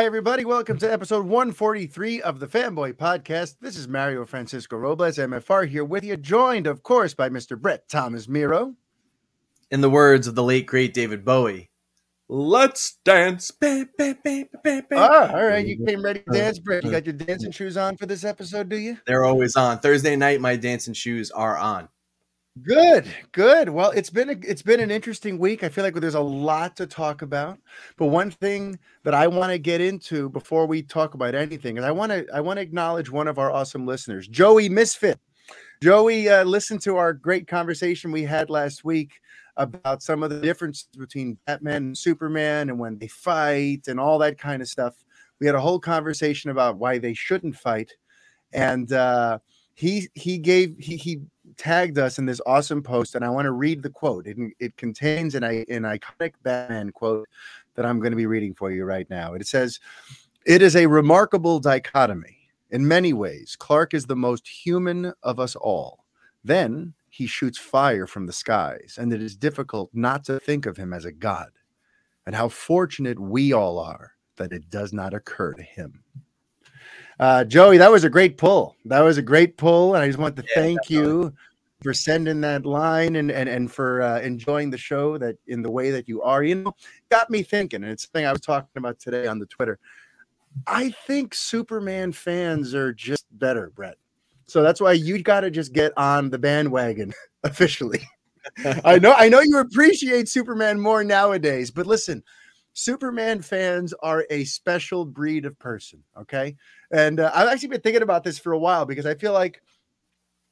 Hi, everybody. Welcome to episode 143 of the Fanboy Podcast. This is Mario Francisco Robles, MFR, here with you, joined, of course, by Mr. Brett Thomas Miro. In the words of the late, great David Bowie, let's dance. Ah, all right. You came ready to dance, Brett. You got your dancing shoes on for this episode, do you? They're always on. Thursday night, my dancing shoes are on. Good, good. Well, it's been a, it's been an interesting week. I feel like there's a lot to talk about. But one thing that I want to get into before we talk about anything is I want to I want to acknowledge one of our awesome listeners, Joey Misfit. Joey uh, listened to our great conversation we had last week about some of the differences between Batman and Superman and when they fight and all that kind of stuff. We had a whole conversation about why they shouldn't fight, and uh, he he gave he he tagged us in this awesome post, and I want to read the quote. It, it contains an, an iconic Batman quote that I'm going to be reading for you right now. It says, It is a remarkable dichotomy. In many ways, Clark is the most human of us all. Then he shoots fire from the skies, and it is difficult not to think of him as a god. And how fortunate we all are that it does not occur to him. Uh, Joey, that was a great pull. That was a great pull, and I just want to yeah, thank definitely. you for sending that line and and and for uh, enjoying the show that in the way that you are. You know, got me thinking, and it's the thing I was talking about today on the Twitter. I think Superman fans are just better, Brett. So that's why you got to just get on the bandwagon officially. I know, I know you appreciate Superman more nowadays, but listen, Superman fans are a special breed of person. Okay. And uh, I've actually been thinking about this for a while because I feel like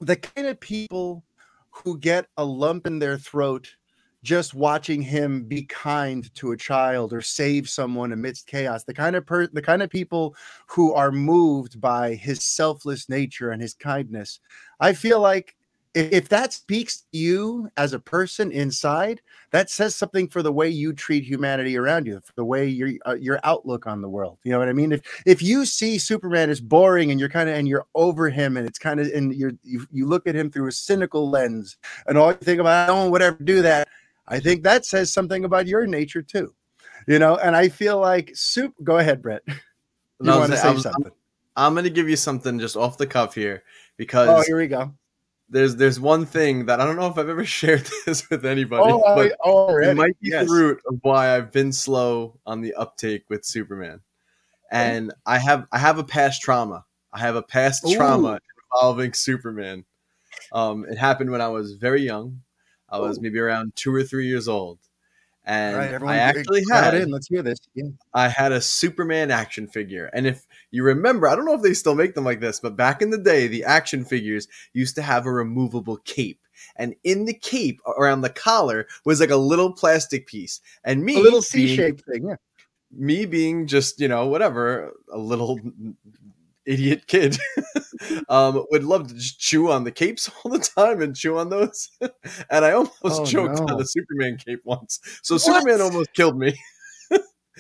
the kind of people who get a lump in their throat just watching him be kind to a child or save someone amidst chaos the kind of per- the kind of people who are moved by his selfless nature and his kindness i feel like if that speaks to you as a person inside, that says something for the way you treat humanity around you, for the way your uh, your outlook on the world. You know what I mean? If if you see Superman as boring and you're kind of and you're over him and it's kind of and you're you, you look at him through a cynical lens and all you think about I don't would ever do that. I think that says something about your nature too. You know, and I feel like soup. Go ahead, Brett. You want to say I'm, something? I'm, I'm going to give you something just off the cuff here because oh, here we go there's there's one thing that I don't know if I've ever shared this with anybody, oh, but already. it might be yes. the root of why I've been slow on the uptake with Superman. And I have I have a past trauma. I have a past Ooh. trauma involving Superman. Um, it happened when I was very young. I was Ooh. maybe around two or three years old, and right, I actually had in. Let's hear this. Yeah. I had a Superman action figure, and if you remember, I don't know if they still make them like this, but back in the day, the action figures used to have a removable cape. And in the cape around the collar was like a little plastic piece. And me, a little C shaped thing, yeah. Me being just, you know, whatever, a little idiot kid um, would love to just chew on the capes all the time and chew on those. and I almost oh, choked no. on the Superman cape once. So what? Superman almost killed me.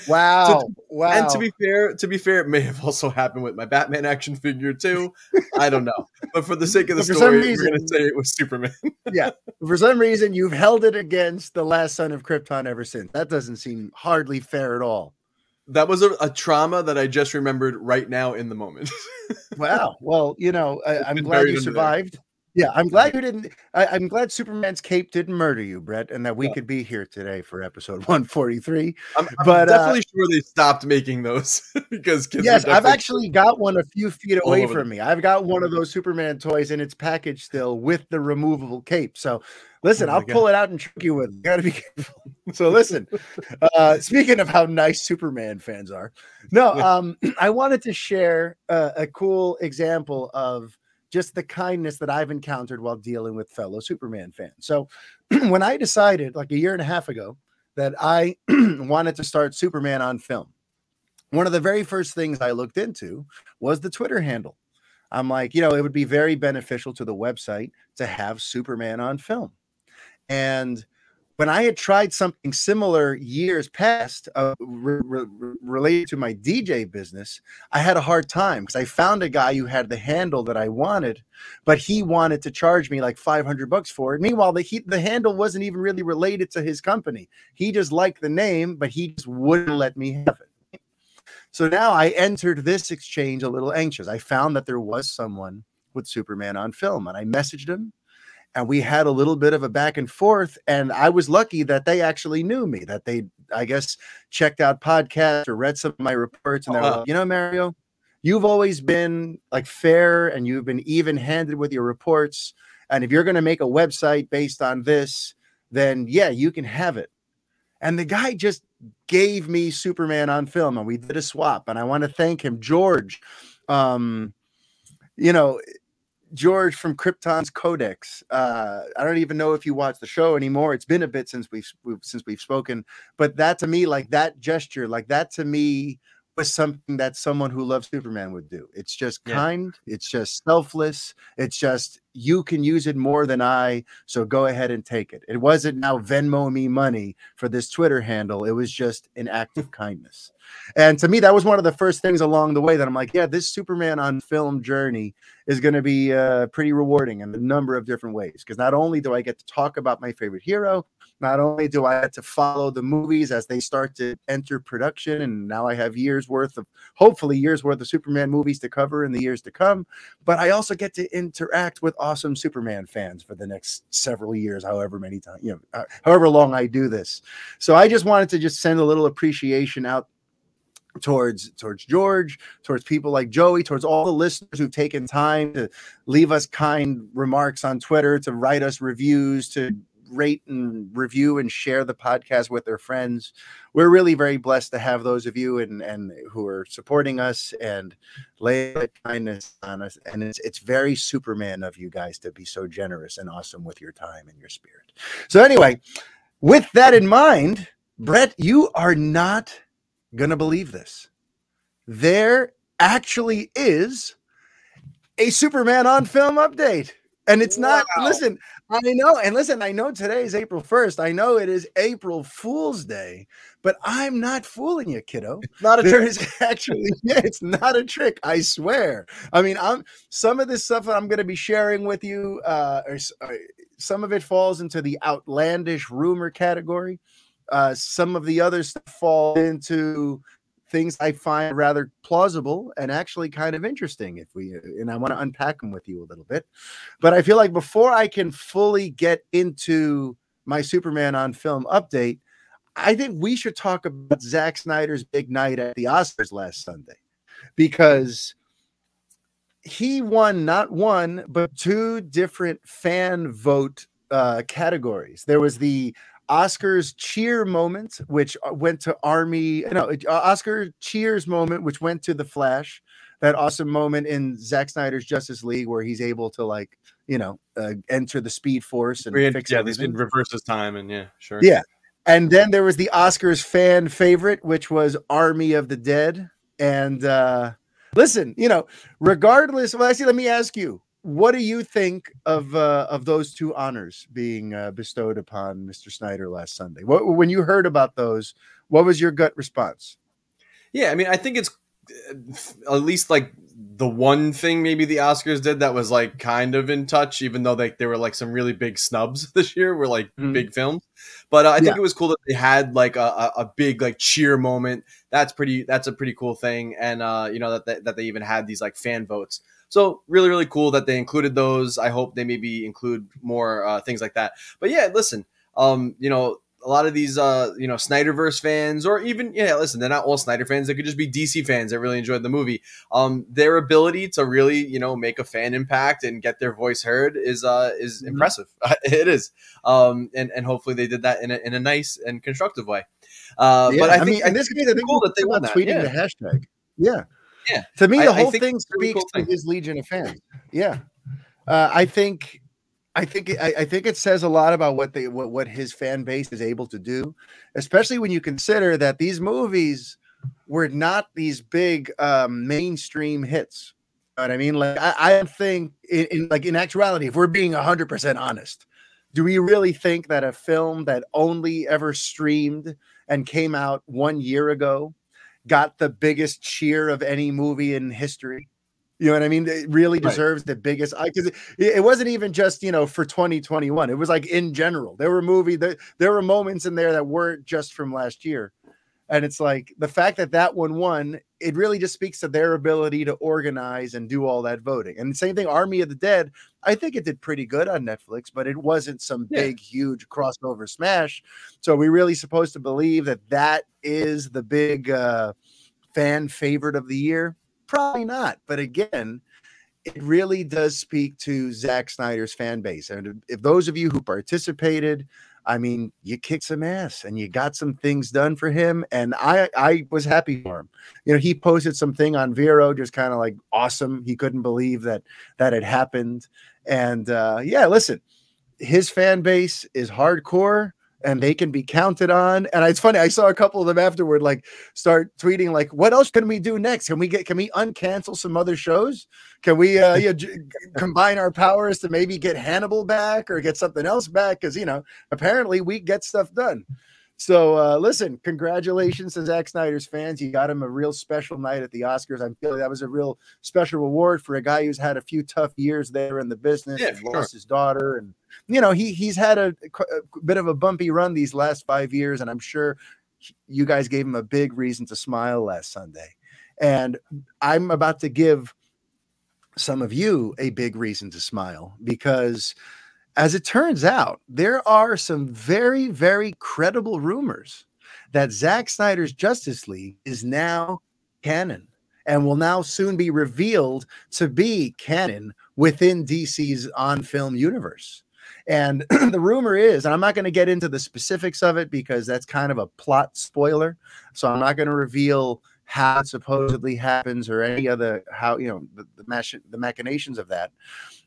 Wow. So, wow. And to be fair, to be fair, it may have also happened with my Batman action figure too. I don't know. But for the sake of the story, reason, we're gonna say it was Superman. yeah. For some reason you've held it against the last son of Krypton ever since. That doesn't seem hardly fair at all that was a, a, trauma that I just remembered right now in the moment. wow. Well, you know, I, am glad you survived. There. Yeah, I'm glad you didn't. I, am glad Superman's cape didn't murder you, Brett, and that we yeah. could be here today for episode 143. I'm, I'm but definitely uh, sure they stopped making those because kids. Yes, I've actually got one a few feet away from me. I've got one of those Superman toys in its package still with the removable cape. So Listen, oh I'll God. pull it out and trick you with. You gotta be careful. so listen, uh, speaking of how nice Superman fans are, no, um, I wanted to share uh, a cool example of just the kindness that I've encountered while dealing with fellow Superman fans. So when I decided like a year and a half ago that I wanted to start Superman on film, one of the very first things I looked into was the Twitter handle. I'm like, you know, it would be very beneficial to the website to have Superman on film. And when I had tried something similar years past uh, re- re- related to my DJ business, I had a hard time because I found a guy who had the handle that I wanted, but he wanted to charge me like 500 bucks for it. Meanwhile, the, he, the handle wasn't even really related to his company. He just liked the name, but he just wouldn't let me have it. So now I entered this exchange a little anxious. I found that there was someone with Superman on film, and I messaged him, and we had a little bit of a back and forth. And I was lucky that they actually knew me, that they, I guess, checked out podcasts or read some of my reports, and they're uh-huh. like, you know, Mario, you've always been like fair and you've been even handed with your reports. And if you're going to make a website based on this, then yeah, you can have it. And the guy just gave me Superman on film and we did a swap. And I want to thank him, George. Um, you know, George from Krypton's Codex. Uh, I don't even know if you watch the show anymore. It's been a bit since we've, we've since we've spoken, but that to me, like that gesture, like that to me was something that someone who loves Superman would do. It's just yeah. kind, it's just selfless, it's just you can use it more than I, so go ahead and take it. It wasn't now Venmo me money for this Twitter handle, it was just an act of kindness. And to me, that was one of the first things along the way that I'm like, yeah, this Superman on film journey is going to be uh, pretty rewarding in a number of different ways. Because not only do I get to talk about my favorite hero, not only do I get to follow the movies as they start to enter production, and now I have years worth of, hopefully, years worth of Superman movies to cover in the years to come, but I also get to interact with awesome Superman fans for the next several years, however many times, you know, uh, however long I do this. So I just wanted to just send a little appreciation out towards towards George, towards people like Joey, towards all the listeners who've taken time to leave us kind remarks on Twitter, to write us reviews, to rate and review and share the podcast with their friends. We're really very blessed to have those of you and and who are supporting us and lay the kindness on us. And it's it's very Superman of you guys to be so generous and awesome with your time and your spirit. So anyway, with that in mind, Brett, you are not gonna believe this. There actually is a Superman on film update. And it's wow. not, listen, I know, and listen, I know today is April 1st. I know it is April Fool's Day, but I'm not fooling you, kiddo. It's not a there trick. Is actually, yeah, it's not a trick. I swear. I mean, I'm some of this stuff that I'm going to be sharing with you, uh, or, uh, some of it falls into the outlandish rumor category. Uh, some of the others fall into things I find rather plausible and actually kind of interesting if we and I want to unpack them with you a little bit. But I feel like before I can fully get into my Superman on film update, I think we should talk about Zack Snyder's big night at the Oscars last Sunday because he won not one but two different fan vote uh, categories. There was the Oscars cheer moment, which uh, went to Army. No, uh, Oscar cheers moment, which went to the Flash. That awesome moment in Zack Snyder's Justice League where he's able to like you know uh, enter the Speed Force and had, fix yeah, he's been reverse his time and yeah, sure, yeah. And then there was the Oscars fan favorite, which was Army of the Dead. And uh listen, you know, regardless, well, actually, let me ask you, what do you think of uh, of those two honors being uh, bestowed upon Mr. Snyder last Sunday? What, when you heard about those, what was your gut response? Yeah, I mean, I think it's uh, at least like the one thing maybe the Oscars did that was like kind of in touch, even though they, there were like some really big snubs this year, were like mm-hmm. big films. But uh, I think yeah. it was cool that they had like a, a, big like cheer moment. That's pretty. That's a pretty cool thing, and uh, you know that they, that they even had these like fan votes. So really, really cool that they included those. I hope they maybe include more uh, things like that. But yeah, listen, um, you know, a lot of these uh you know Snyderverse fans or even yeah listen they're not all Snyder fans they could just be DC fans that really enjoyed the movie um their ability to really you know make a fan impact and get their voice heard is uh is mm-hmm. impressive it is um and and hopefully they did that in a, in a nice and constructive way uh yeah, but I, I think mean, in this case I think cool that they won that. tweeting yeah. the hashtag yeah yeah. To me, the I, whole I thing speaks cool to thing. his legion of fans. Yeah. Uh, I think I think I, I, think it says a lot about what they what, what his fan base is able to do, especially when you consider that these movies were not these big um, mainstream hits. You know what I mean? Like I, I think in, in like in actuality, if we're being hundred percent honest, do we really think that a film that only ever streamed and came out one year ago got the biggest cheer of any movie in history. You know what I mean? It really deserves right. the biggest because it, it, wasn't even just you know for 2021. It was like in general. There were movie there, there were moments in there that weren't just from last year. And it's like the fact that that one won, it really just speaks to their ability to organize and do all that voting. And the same thing, Army of the Dead, I think it did pretty good on Netflix, but it wasn't some yeah. big, huge crossover smash. So we really supposed to believe that that is the big uh, fan favorite of the year? Probably not. But again, it really does speak to Zack Snyder's fan base. And if those of you who participated, I mean, you kicked some ass and you got some things done for him. And I I was happy for him. You know, he posted something on Vero, just kind of like awesome. He couldn't believe that that had happened. And uh, yeah, listen, his fan base is hardcore and they can be counted on. And it's funny, I saw a couple of them afterward like start tweeting like, "What else can we do next? Can we get can we uncancel some other shows? Can we uh, you know, combine our powers to maybe get Hannibal back or get something else back? Because you know, apparently we get stuff done." So uh, listen, congratulations to Zack Snyder's fans. You got him a real special night at the Oscars. I'm feeling that was a real special reward for a guy who's had a few tough years there in the business yeah, and sure. lost his daughter. And you know, he he's had a, a bit of a bumpy run these last five years, and I'm sure you guys gave him a big reason to smile last Sunday. And I'm about to give some of you a big reason to smile because as it turns out, there are some very, very credible rumors that Zack Snyder's Justice League is now canon and will now soon be revealed to be canon within DC's on film universe. And the rumor is, and I'm not going to get into the specifics of it because that's kind of a plot spoiler. So I'm not going to reveal how it supposedly happens or any other how you know the the, mach- the machinations of that.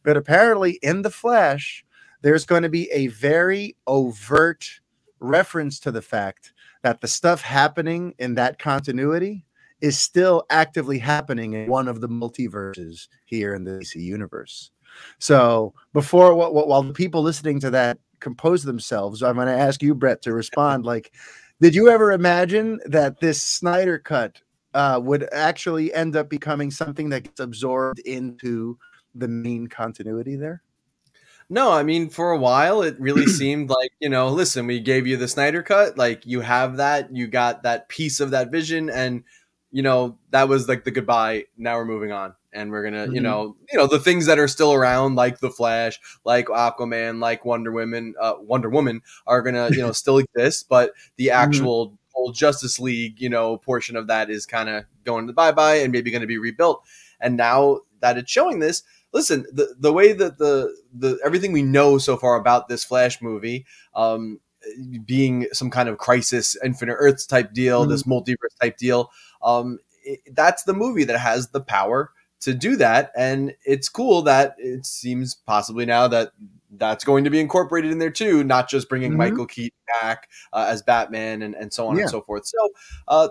But apparently, in the Flash, there's going to be a very overt reference to the fact that the stuff happening in that continuity is still actively happening in one of the multiverses here in the DC universe. So before while the people listening to that compose themselves, I'm going to ask you, Brett, to respond. Like, did you ever imagine that this Snyder cut uh, would actually end up becoming something that gets absorbed into the main continuity there? No, I mean, for a while, it really seemed like, you know, listen, we gave you the Snyder cut. Like, you have that, you got that piece of that vision. And, you know, that was like the goodbye. Now we're moving on. And we're gonna, mm-hmm. you know, you know, the things that are still around, like the Flash, like Aquaman, like Wonder Woman, uh, Wonder Woman, are gonna, you know, still exist. But the mm-hmm. actual mm-hmm. whole Justice League, you know, portion of that is kind of going to the bye bye and maybe going to be rebuilt. And now that it's showing this, listen, the the way that the the everything we know so far about this Flash movie, um, being some kind of crisis, Infinite Earths type deal, mm-hmm. this multiverse type deal, um, it, that's the movie that has the power to do that, and it's cool that it seems possibly now that that's going to be incorporated in there too, not just bringing mm-hmm. Michael Keaton back uh, as Batman and, and so on yeah. and so forth. So uh,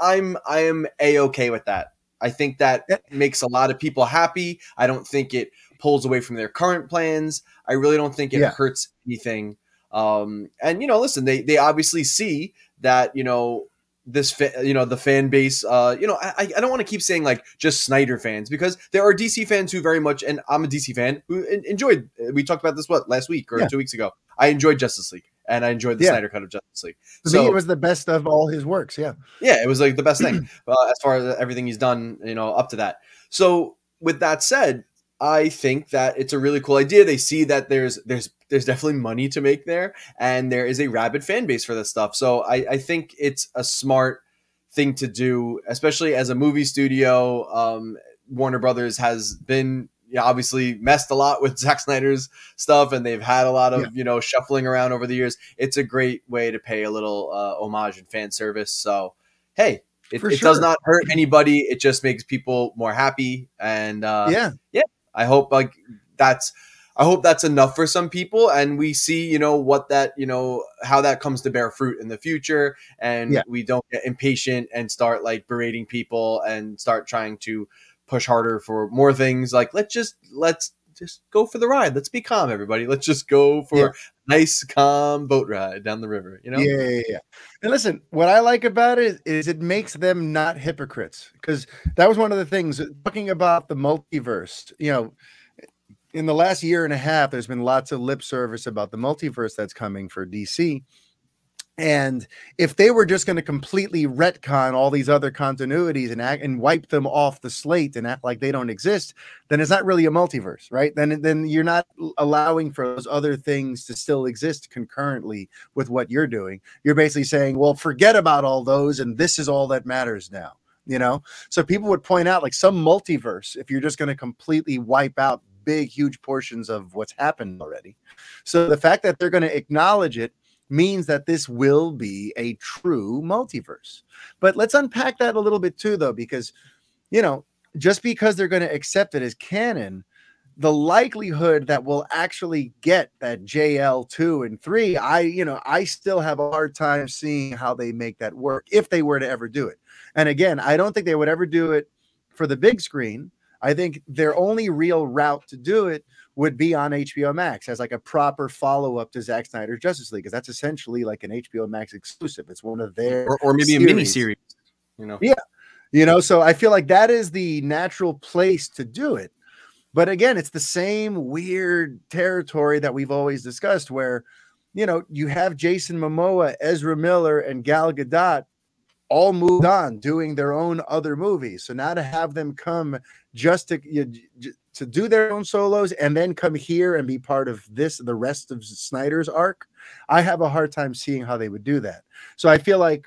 I'm I am a okay with that. I think that makes a lot of people happy. I don't think it pulls away from their current plans. I really don't think it yeah. hurts anything. Um, and you know, listen, they they obviously see that you know this fa- you know the fan base uh you know i i don't want to keep saying like just snyder fans because there are dc fans who very much and i'm a dc fan who enjoyed we talked about this what last week or yeah. two weeks ago i enjoyed justice league and I enjoyed the yeah. Snyder cut of Justice League. To so, me, it was the best of all his works. Yeah, yeah, it was like the best thing uh, as far as everything he's done. You know, up to that. So with that said, I think that it's a really cool idea. They see that there's there's there's definitely money to make there, and there is a rabid fan base for this stuff. So I, I think it's a smart thing to do, especially as a movie studio. Um, Warner Brothers has been you know, obviously messed a lot with Zack Snyder's stuff, and they've had a lot of yeah. you know shuffling around over the years. It's a great way to pay a little uh, homage and fan service. So, hey, it, it sure. does not hurt anybody. It just makes people more happy, and uh, yeah, yeah. I hope like that's. I hope that's enough for some people, and we see, you know, what that, you know, how that comes to bear fruit in the future, and yeah. we don't get impatient and start like berating people and start trying to push harder for more things. Like let's just let's just go for the ride. Let's be calm, everybody. Let's just go for yeah. nice, calm boat ride down the river. You know? Yeah, yeah, yeah. And listen, what I like about it is it makes them not hypocrites because that was one of the things talking about the multiverse. You know, in the last year and a half, there's been lots of lip service about the multiverse that's coming for DC. And if they were just going to completely retcon all these other continuities and act and wipe them off the slate and act like they don't exist, then it's not really a multiverse, right? Then then you're not allowing for those other things to still exist concurrently with what you're doing. You're basically saying, well, forget about all those, and this is all that matters now. You know, so people would point out like some multiverse if you're just going to completely wipe out big, huge portions of what's happened already. So the fact that they're going to acknowledge it means that this will be a true multiverse. But let's unpack that a little bit too, though, because, you know, just because they're going to accept it as canon, the likelihood that we'll actually get that JL2 and 3, I, you know, I still have a hard time seeing how they make that work if they were to ever do it. And again, I don't think they would ever do it for the big screen. I think their only real route to do it would be on HBO Max as like a proper follow up to Zack Snyder's Justice League, because that's essentially like an HBO Max exclusive. It's one of their or, or maybe series. a mini series, you know. Yeah, you know. So I feel like that is the natural place to do it. But again, it's the same weird territory that we've always discussed, where you know you have Jason Momoa, Ezra Miller, and Gal Gadot all moved on doing their own other movies. So now to have them come just to you, to do their own solos and then come here and be part of this the rest of Snyder's arc, I have a hard time seeing how they would do that. So I feel like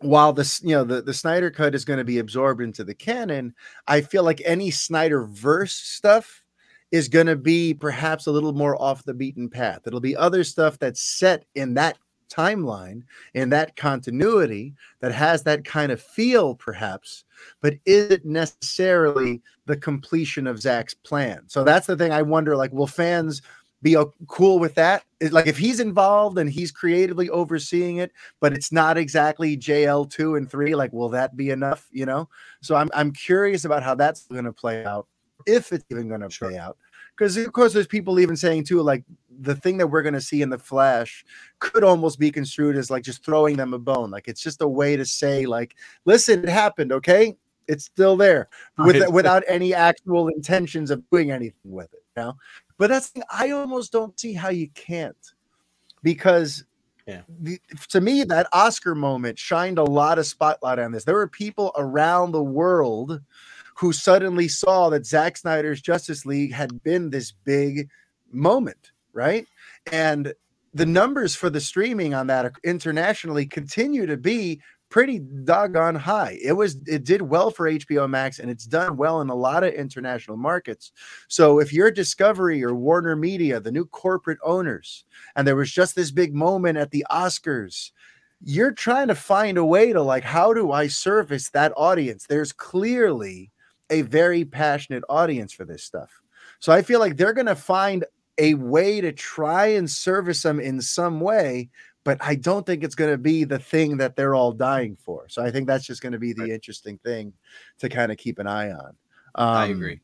while this you know the, the Snyder cut is going to be absorbed into the canon, I feel like any Snyder verse stuff is going to be perhaps a little more off the beaten path. It'll be other stuff that's set in that timeline in that continuity that has that kind of feel, perhaps, but is it necessarily the completion of Zack's plan? So that's the thing I wonder like, will fans be uh, cool with that? like if he's involved and he's creatively overseeing it, but it's not exactly JL two and three, like will that be enough? You know, so I'm I'm curious about how that's going to play out, if it's even going to sure. play out because of course there's people even saying too like the thing that we're going to see in the flash could almost be construed as like just throwing them a bone like it's just a way to say like listen it happened okay it's still there with, right. without any actual intentions of doing anything with it you know but that's i almost don't see how you can't because yeah. The, to me, that Oscar moment shined a lot of spotlight on this. There were people around the world who suddenly saw that Zack Snyder's Justice League had been this big moment, right? And the numbers for the streaming on that internationally continue to be pretty doggone high. It was it did well for HBO Max and it's done well in a lot of international markets. So if you're Discovery or Warner Media, the new corporate owners, and there was just this big moment at the Oscars, you're trying to find a way to like how do I service that audience? There's clearly a very passionate audience for this stuff. So I feel like they're going to find a way to try and service them in some way, but I don't think it's going to be the thing that they're all dying for. So I think that's just going to be the right. interesting thing to kind of keep an eye on. Um, I agree.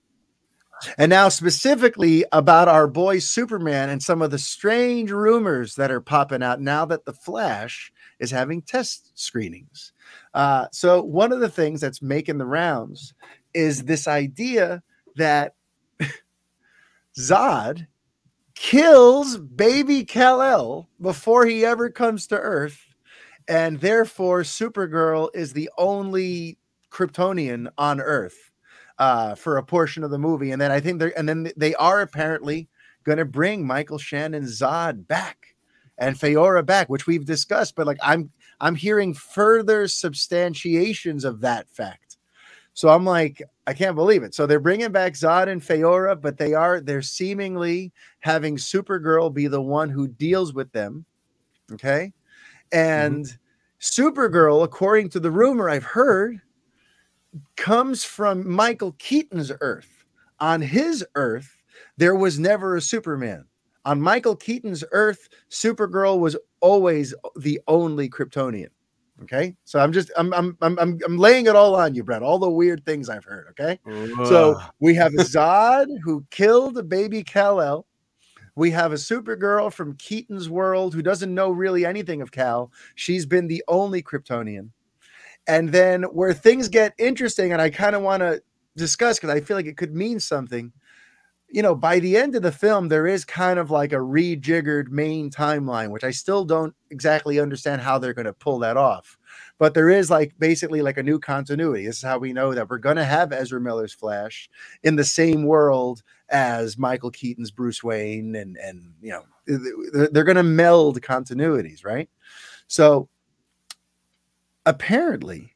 And now, specifically about our boy Superman and some of the strange rumors that are popping out now that The Flash is having test screenings. Uh, so, one of the things that's making the rounds is this idea that Zod kills baby Kal-El before he ever comes to Earth, and therefore Supergirl is the only Kryptonian on Earth uh, for a portion of the movie. And then I think they're and then they are apparently going to bring Michael Shannon Zod back and Faora back, which we've discussed. But like I'm I'm hearing further substantiations of that fact so I'm like, I can't believe it. So they're bringing back Zod and Faora, but they are they're seemingly having Supergirl be the one who deals with them. Okay, and mm-hmm. Supergirl, according to the rumor I've heard, comes from Michael Keaton's Earth. On his Earth, there was never a Superman. On Michael Keaton's Earth, Supergirl was always the only Kryptonian. Okay, so I'm just I'm I'm I'm I'm laying it all on you, Brett. All the weird things I've heard. Okay, so we have Zod who killed baby Kal-El. We have a Supergirl from Keaton's world who doesn't know really anything of Kal. She's been the only Kryptonian. And then where things get interesting, and I kind of want to discuss because I feel like it could mean something, you know, by the end of the film, there is kind of like a rejiggered main timeline, which I still don't exactly understand how they're going to pull that off. But there is like basically like a new continuity. This is how we know that we're going to have Ezra Miller's Flash in the same world as Michael Keaton's Bruce Wayne, and and you know they're going to meld continuities, right? So apparently,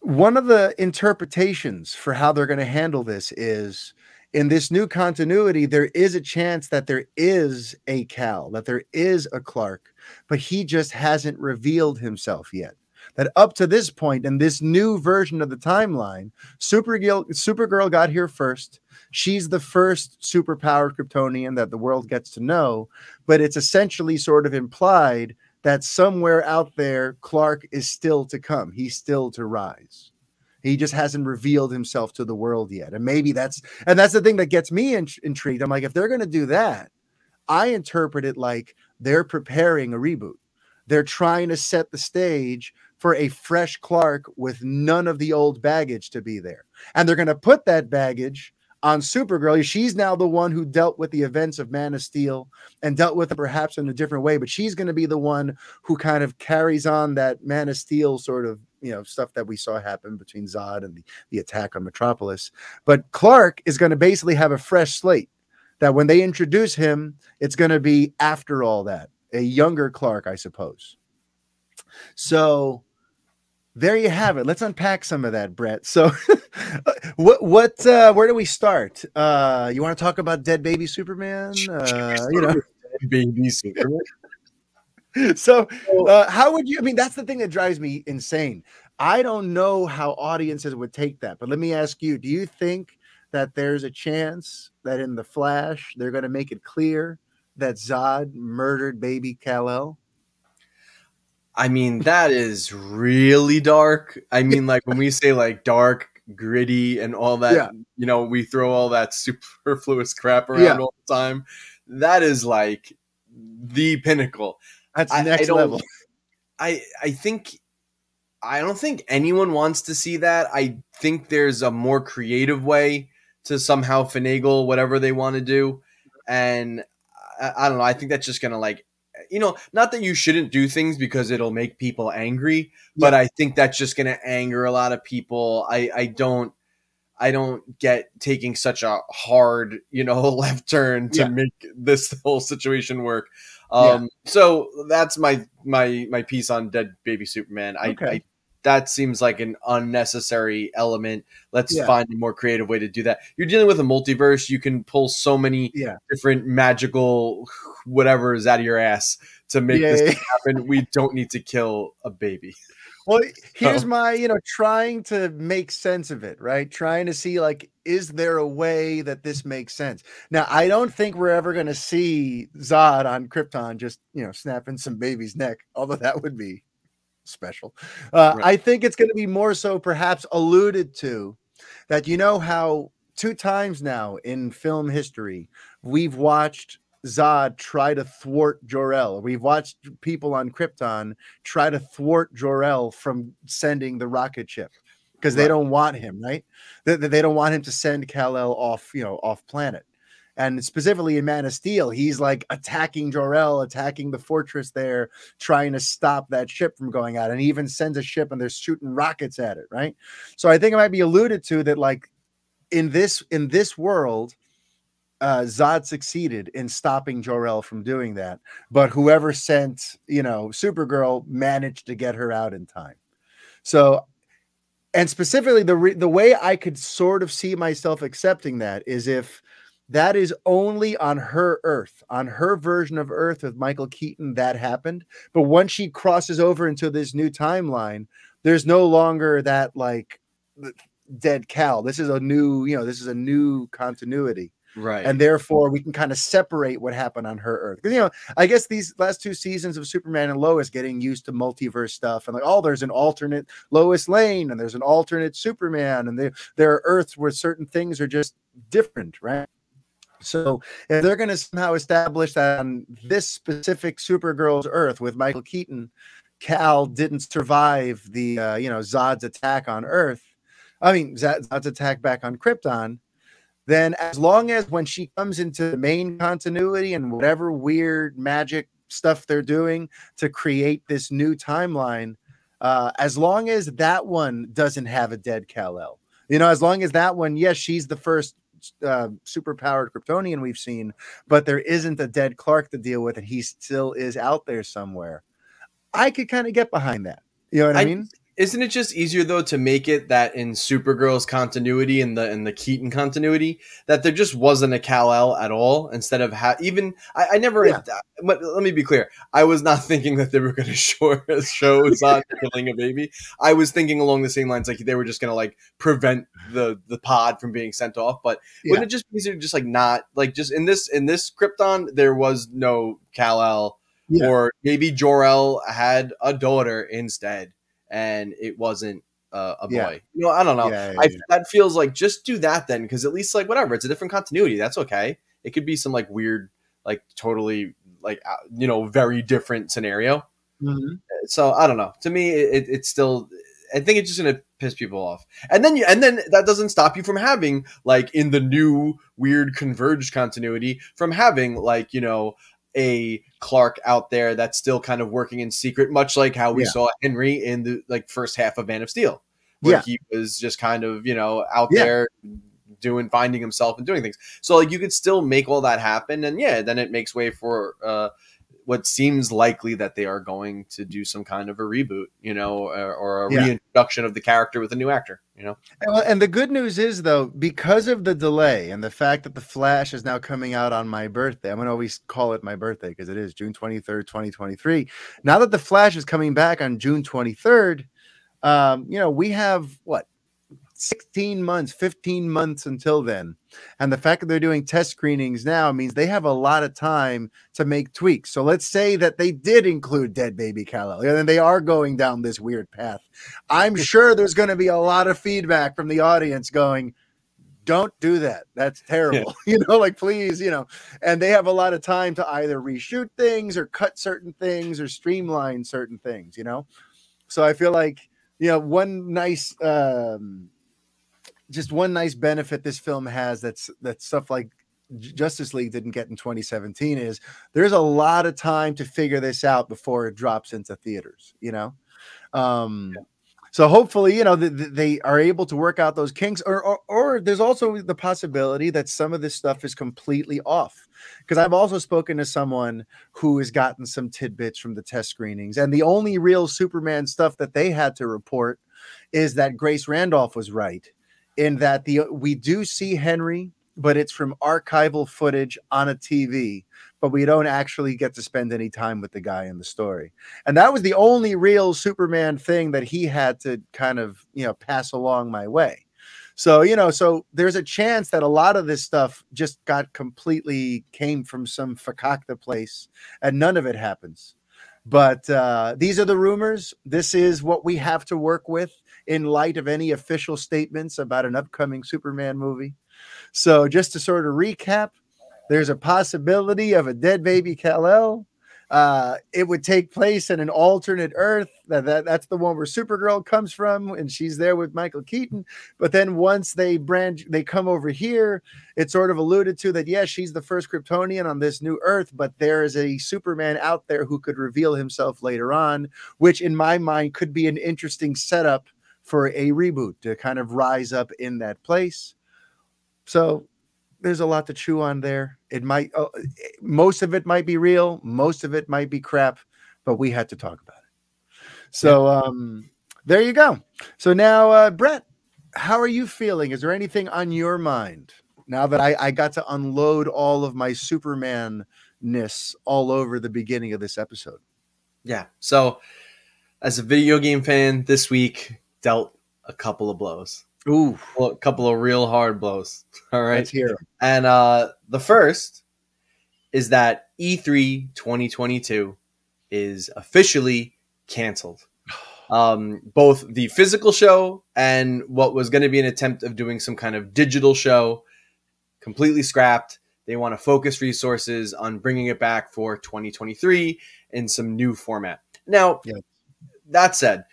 one of the interpretations for how they're going to handle this is in this new continuity, there is a chance that there is a Kal, that there is a Clark, but he just hasn't revealed himself yet. That up to this point in this new version of the timeline, Supergirl, Supergirl got here first. She's the first superpowered Kryptonian that the world gets to know, but it's essentially sort of implied that somewhere out there, Clark is still to come. He's still to rise. He just hasn't revealed himself to the world yet. And maybe that's and that's the thing that gets me in, intrigued. I'm like, if they're going to do that, I interpret it like they're preparing a reboot. They're trying to set the stage for a fresh Clark with none of the old baggage to be there. And they're going to put that baggage on Supergirl. She's now the one who dealt with the events of Man of Steel and dealt with it perhaps in a different way, but she's going to be the one who kind of carries on that Man of Steel sort of you know stuff that we saw happen between Zod and the, the attack on Metropolis. But Clark is going to basically have a fresh slate. That when they introduce him, it's going to be after all that, a younger Clark, I suppose. So there you have it. Let's unpack some of that, Brett. So, what, what, uh, where do we start? Uh, you want to talk about dead baby Superman? Uh, you know, baby Superman. so uh, how would you i mean that's the thing that drives me insane i don't know how audiences would take that but let me ask you do you think that there's a chance that in the flash they're going to make it clear that zod murdered baby kal-el i mean that is really dark i mean like when we say like dark gritty and all that yeah. you know we throw all that superfluous crap around yeah. all the time that is like the pinnacle that's I, next I level. I I think I don't think anyone wants to see that. I think there's a more creative way to somehow finagle whatever they want to do, and I, I don't know. I think that's just gonna like you know, not that you shouldn't do things because it'll make people angry, but I think that's just going to anger a lot of people. I I don't I don't get taking such a hard, you know, left turn to yeah. make this whole situation work. Um, yeah. so that's my my my piece on dead baby Superman. I, okay. I that seems like an unnecessary element. Let's yeah. find a more creative way to do that. You're dealing with a multiverse. You can pull so many yeah. different magical whatever is out of your ass to make yeah, this happen. We don't need to kill a baby. Well, here's my, you know, trying to make sense of it, right? Trying to see like, is there a way that this makes sense? Now, I don't think we're ever going to see Zod on Krypton just, you know, snapping some baby's neck, although that would be special. Uh, right. I think it's going to be more so perhaps alluded to that you know how two times now in film history we've watched Zod try to thwart Jor-El. We've watched people on Krypton try to thwart Jor-El from sending the rocket ship because right. they don't want him, right? They, they don't want him to send Kal-El off, you know, off planet. And specifically in Man of Steel, he's like attacking Jor-El, attacking the fortress there, trying to stop that ship from going out. And he even sends a ship and they're shooting rockets at it, right? So I think it might be alluded to that, like in this in this world, uh, Zod succeeded in stopping Jor-El from doing that, but whoever sent, you know, Supergirl managed to get her out in time. So, and specifically, the re- the way I could sort of see myself accepting that is if that is only on her Earth, on her version of Earth with Michael Keaton, that happened. But once she crosses over into this new timeline, there's no longer that like dead Kal. This is a new, you know, this is a new continuity right and therefore we can kind of separate what happened on her earth because you know i guess these last two seasons of superman and lois getting used to multiverse stuff and like oh there's an alternate lois lane and there's an alternate superman and there are earths where certain things are just different right so if they're going to somehow establish that on this specific supergirl's earth with michael keaton kal didn't survive the uh, you know zod's attack on earth i mean zod's attack back on krypton then as long as when she comes into the main continuity and whatever weird magic stuff they're doing to create this new timeline, uh, as long as that one doesn't have a dead Kal El, you know, as long as that one, yes, she's the first uh, super powered Kryptonian we've seen, but there isn't a dead Clark to deal with, and he still is out there somewhere. I could kind of get behind that. You know what I, I mean? Isn't it just easier though to make it that in Supergirl's continuity and the in the Keaton continuity that there just wasn't a Kal El at all instead of ha- even I, I never. Yeah. But let me be clear, I was not thinking that they were going to show show Zod killing a baby. I was thinking along the same lines, like they were just going to like prevent the the pod from being sent off. But yeah. wouldn't it just be easier to just like not like just in this in this Krypton there was no Kal El, yeah. or maybe Jor El had a daughter instead and it wasn't uh, a boy. Yeah. You know, I don't know. Yeah, yeah, I, that feels like just do that then, because at least like whatever, it's a different continuity. That's okay. It could be some like weird, like totally like uh, you know very different scenario. Mm-hmm. So I don't know. To me, it, it's still. I think it's just gonna piss people off, and then you, and then that doesn't stop you from having like in the new weird converged continuity from having like you know a Clark out there that's still kind of working in secret, much like how we yeah. saw Henry in the like first half of Man of Steel, where yeah. he was just kind of you know out yeah. there doing finding himself and doing things. So like you could still make all that happen, and yeah, then it makes way for uh, what seems likely that they are going to do some kind of a reboot, you know, or, or a yeah. reintroduction of the character with a new actor, you know. And, and, the good news is though, because of the delay and the fact that the Flash is now coming out on my birthday, I'm gonna always call it my birthday because it is June 23rd, 2023. Now that the Flash is coming back on June 23rd, um, you know, we have what 16 months, 15 months until then. And the fact that they're doing test screenings now means they have a lot of time to make tweaks. So let's say that they did include dead baby Kal-El and they are going down this weird path. I'm sure there's going to be a lot of feedback from the audience going, don't do that. That's terrible. Yeah. You know, like please, you know, and they have a lot of time to either reshoot things or cut certain things or streamline certain things, you know? So I feel like, you know, one nice um just one nice benefit this film has that's that stuff like Justice League didn't get in 2017 is there's a lot of time to figure this out before it drops into theaters, you know. Um, yeah. So hopefully, you know, the, the, they are able to work out those kinks, or, or, or there's also the possibility that some of this stuff is completely off. Because I've also spoken to someone who has gotten some tidbits from the test screenings, and the only real Superman stuff that they had to report is that Grace Randolph was right in that the we do see Henry, but it's from archival footage on a TV, but we don't actually get to spend any time with the guy in the story. And that was the only real Superman thing that he had to kind of, you know, pass along my way. So, you know, so there's a chance that a lot of this stuff just got completely came from some fakakta place and none of it happens. But uh, these are the rumors. This is what we have to work with in light of any official statements about an upcoming Superman movie. So, just to sort of recap, there's a possibility of a dead baby Kal El. Uh, it would take place in an alternate Earth. That, that that's the one where Supergirl comes from, and she's there with Michael Keaton. But then once they branch, they come over here. It's sort of alluded to that yes, she's the first Kryptonian on this new Earth, but there is a Superman out there who could reveal himself later on, which in my mind could be an interesting setup for a reboot to kind of rise up in that place. So there's a lot to chew on there. It might, uh, most of it might be real, most of it might be crap, but we had to talk about it. So um, there you go. So now, uh, Brett, how are you feeling? Is there anything on your mind now that I, I got to unload all of my Superman ness all over the beginning of this episode? Yeah. So, as a video game fan, this week dealt a couple of blows. Ooh, a couple of real hard blows. All right. Let's hear And uh, the first is that E3 2022 is officially canceled. Um, both the physical show and what was going to be an attempt of doing some kind of digital show completely scrapped. They want to focus resources on bringing it back for 2023 in some new format. Now, yeah. that said,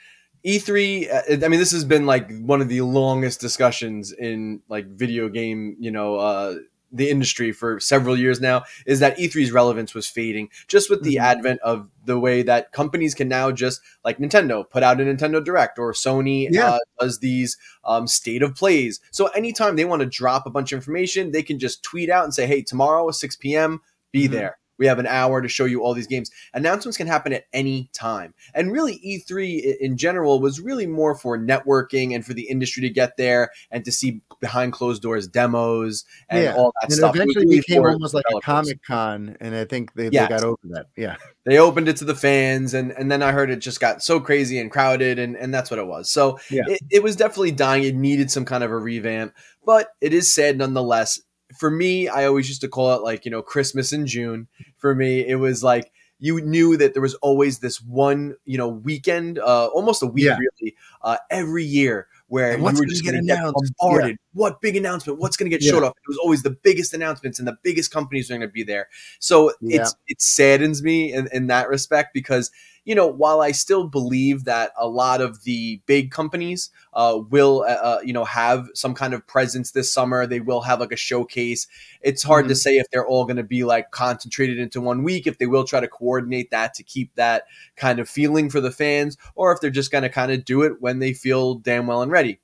E3, uh, I mean, this has been like one of the longest discussions in like video game, you know, uh, the industry for several years now is that E3's relevance was fading just with the mm-hmm. advent of the way that companies can now just like Nintendo put out a Nintendo Direct or Sony yeah. uh, does these um, state of plays. So anytime they want to drop a bunch of information, they can just tweet out and say, "Hey, tomorrow 6 p.m. be mm-hmm. there." We have an hour to show you all these games. Announcements can happen at any time. And really, E3 in general was really more for networking and for the industry to get there and to see behind closed doors demos and yeah. all that stuff. and stuff. eventually really became almost like a Comic Con. And I think they, yes. they got over that. Yeah. They opened it to the fans. And, and then I heard it just got so crazy and crowded. And, and that's what it was. So yeah. it, it was definitely dying. It needed some kind of a revamp. But it is sad nonetheless for me, I always used to call it like, you know, Christmas in June. For me, it was like you knew that there was always this one, you know, weekend, uh, almost a week yeah. really, uh, every year where you were just going to get bombarded. What big announcement? What's going to get yeah. showed off? It was always the biggest announcements and the biggest companies are going to be there. So yeah. it's it saddens me in, in that respect because you know, while I still believe that a lot of the big companies uh, will, uh, uh you know, have some kind of presence this summer, they will have like a showcase. It's hard mm-hmm. to say if they're all going to be like concentrated into one week, if they will try to coordinate that to keep that kind of feeling for the fans, or if they're just going to kind of do it when they feel damn well and ready.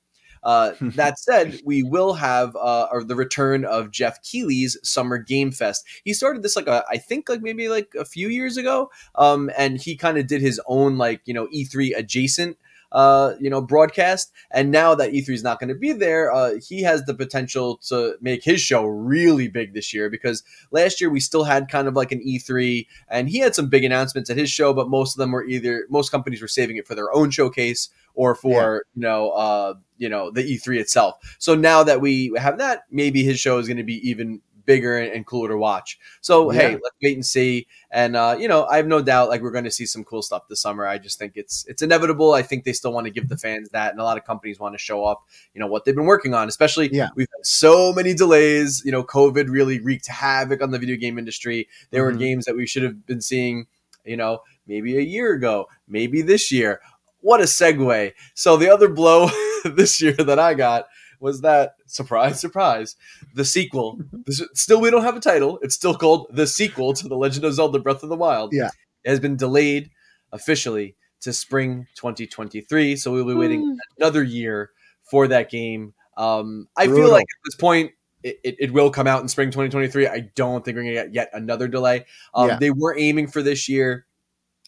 Uh, that said, we will have uh, or the return of Geoff Keighley's Summer Game Fest. He started this like a, I think like maybe like a few years ago, um, and he kind of did his own like you know E3 adjacent uh, you know, broadcast. And now that E3 is not going to be there, uh, he has the potential to make his show really big this year because last year we still had kind of like an E3 and he had some big announcements at his show, but most of them were either, most companies were saving it for their own showcase or for, yeah. you know, uh, you know the E3 itself. So now that we have that, maybe his show is going to be even bigger and, cooler to watch. So yeah. hey, let's wait and see. And uh, you know, I have no doubt like we're going to see some cool stuff this summer. I just think it's it's inevitable. I think they still want to give the fans that, and a lot of companies want to show off, you know, what they've been working on. Especially, yeah. we've had so many delays. You know, COVID really wreaked havoc on the video game industry. There mm-hmm. were games that we should have been seeing, you know, maybe a year ago, maybe this year what a segue. So the other blow this year that I got was that surprise, surprise, the sequel. This, still, we don't have a title. It's still called the sequel to the Legend of Zelda: Breath of the Wild. Yeah, it has been delayed officially to spring 2023. So we'll be waiting mm. another year for that game. Um, I Brutal. feel like at this point. It, it, it, will come out in spring 2023. I don't think we're gonna get yet another delay. Um, yeah. They were aiming for this year.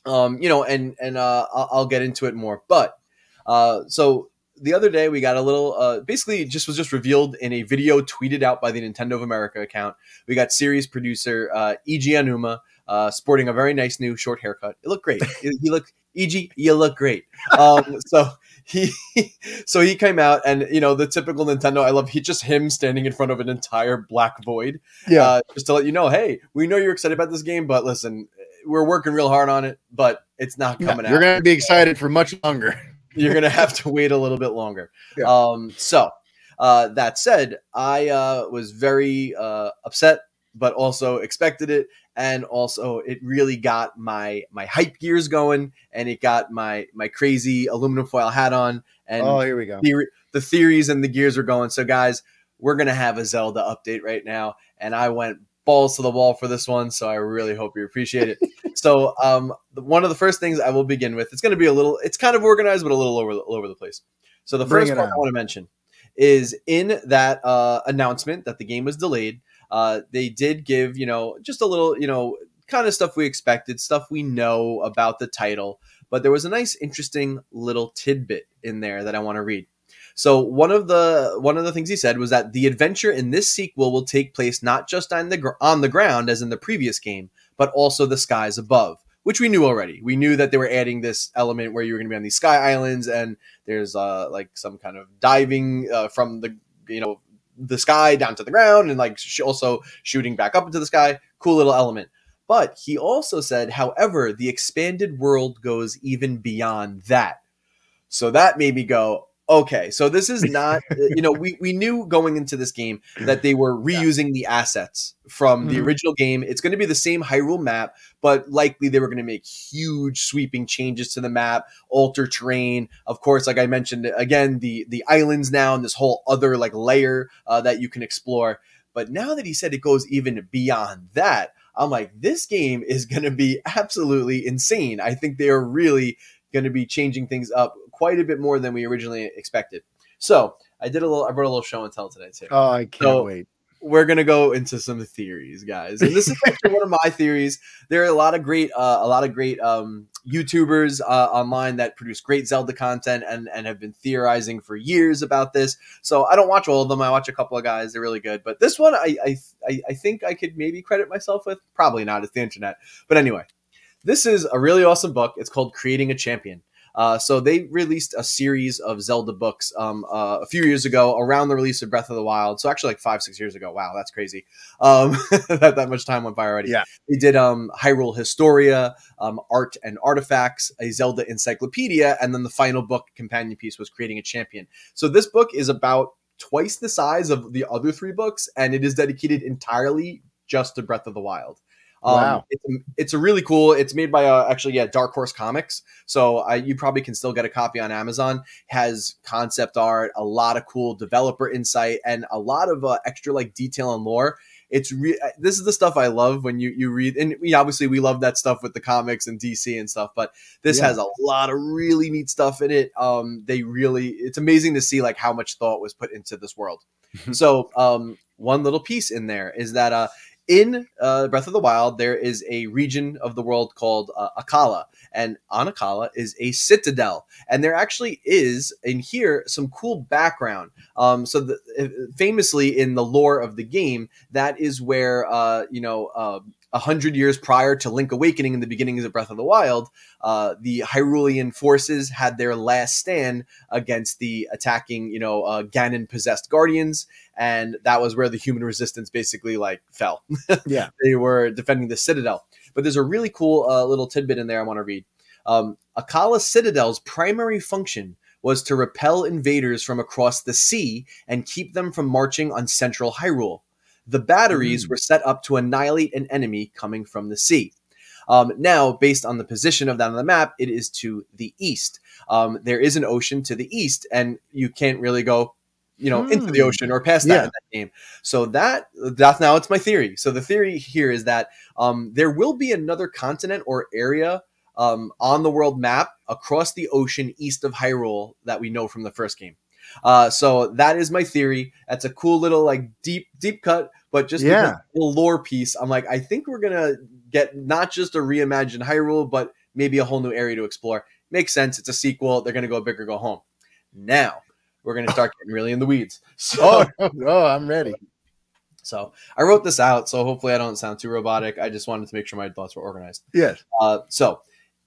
Um, you know, and and uh, I'll, I'll get into it more. But uh, so the other day we got a little uh, basically just was just revealed in a video tweeted out by the Nintendo of America account. We got series producer uh, Eiji Aonuma uh, sporting a very nice new short haircut. It looked great. he looked Eiji, you look great. Um, so he so he came out and you know the typical Nintendo. I love he just him standing in front of an entire black void. Yeah, uh, just to let you know, hey, we know you're excited about this game, but listen, we're working real hard on it, but it's not coming yeah, You're going to be excited for much longer. You're going to have to wait a little bit longer. Yeah. Um, so uh, that said, I uh, was very uh, upset, but also expected it, and also it really got my my hype gears going, and it got my my crazy aluminum foil hat on. And oh, here we go. The, the theories and the gears are going. So, guys, we're gonna have a Zelda update right now, and I went balls to the wall for this one, so I really hope you appreciate it. so, um, one of the first things I will begin with, it's going to be a little, it's kind of organized, but a little over, all over the place. So, the Bring first part I want to mention is in that uh, announcement that the game was delayed. Uh, they did give, you know, just a little, you know, kind of stuff we expected, stuff we know about the title, but there was a nice, interesting little tidbit in there that I want to read. So one of the one of the things he said was that the adventure in this sequel will take place not just on the on the ground as in the previous game, but also the skies above, which we knew already. We knew that they were adding this element where you were going to be on these sky islands, and there's uh, like some kind of diving uh, from the you know the sky down to the ground, and like sh- also shooting back up into the sky. Cool little element. But he also said, however, the expanded world goes even beyond that. So that made me go, okay, so this is not, you know, we, we knew going into this game that they were reusing yeah. the assets from mm-hmm. the original game. It's going to be the same Hyrule map, but likely they were going to make huge sweeping changes to the map, alter terrain. Of course, like I mentioned, again, the, the islands now and this whole other like layer uh, that you can explore. But now that he said it goes even beyond that, I'm like, this game is going to be absolutely insane. I think they are really going to be changing things up quite a bit more than we originally expected. So I did a little, I brought a little show and tell today too. Oh, I can't so, wait we're gonna go into some theories, guys. And this is actually one of my theories. There are a lot of great, uh, a lot of great um, YouTubers uh, online that produce great Zelda content and and have been theorizing for years about this. So I don't watch all of them. I watch a couple of guys. They're really good. But this one, I I I think I could maybe credit myself with. Probably not. It's the internet. But anyway, this is a really awesome book. It's called Creating a Champion. Uh, so they released a series of Zelda books um, uh, a few years ago around the release of Breath of the Wild. So actually, like five, six years ago. Wow, that's crazy. Um, that that much time went by already. Yeah, they did um, Hyrule Historia, um, Art and Artifacts, a Zelda Encyclopedia, and then the final book companion piece was Creating a Champion. So this book is about twice the size of the other three books, and it is dedicated entirely just to Breath of the Wild. Um, wow. It's, it's a really cool. It's made by uh, actually yeah Dark Horse Comics. So I, you probably can still get a copy on Amazon. Has concept art, a lot of cool developer insight, and a lot of uh, extra like detail and lore. It's re- this is the stuff I love when you you read, and we obviously we love that stuff with the comics and DC and stuff. But this yeah. has a lot of really neat stuff in it. Um, they really it's amazing to see like how much thought was put into this world. so um, one little piece in there is that uh, in uh, Breath of the Wild, there is a region of the world called uh, Akkala, and on Akkala is a citadel, and there actually is in here some cool background. Um, so, the, uh, famously in the lore of the game, that is where uh, you know a hundred years prior to Link Awakening in the beginnings of Breath of the Wild, uh, the Hyrulean forces had their last stand against the attacking, you know, uh, Ganon possessed Guardians, and that was where the human resistance basically like fell. yeah, they were defending the Citadel. But there's a really cool uh, little tidbit in there I want to read. Um, Akkala Citadel's primary function was to repel invaders from across the sea and keep them from marching on central Hyrule. The batteries mm. were set up to annihilate an enemy coming from the sea. Um, now, based on the position of that on the map, it is to the east. Um, there is an ocean to the east, and you can't really go, you know, into the hmm. ocean or past that yeah. in that game. So that that's now it's my theory. So the theory here is that um, there will be another continent or area um, on the world map across the ocean east of Hyrule that we know from the first game. Uh, so that is my theory. That's a cool little like deep deep cut but just yeah. the lore piece, I'm like, I think we're gonna get not just a reimagined Hyrule, but maybe a whole new area to explore. Makes sense. It's a sequel. They're gonna go big or go home. Now we're gonna start getting really in the weeds. So, oh, oh, I'm ready. So I wrote this out, so hopefully I don't sound too robotic. I just wanted to make sure my thoughts were organized. Yes. Uh, so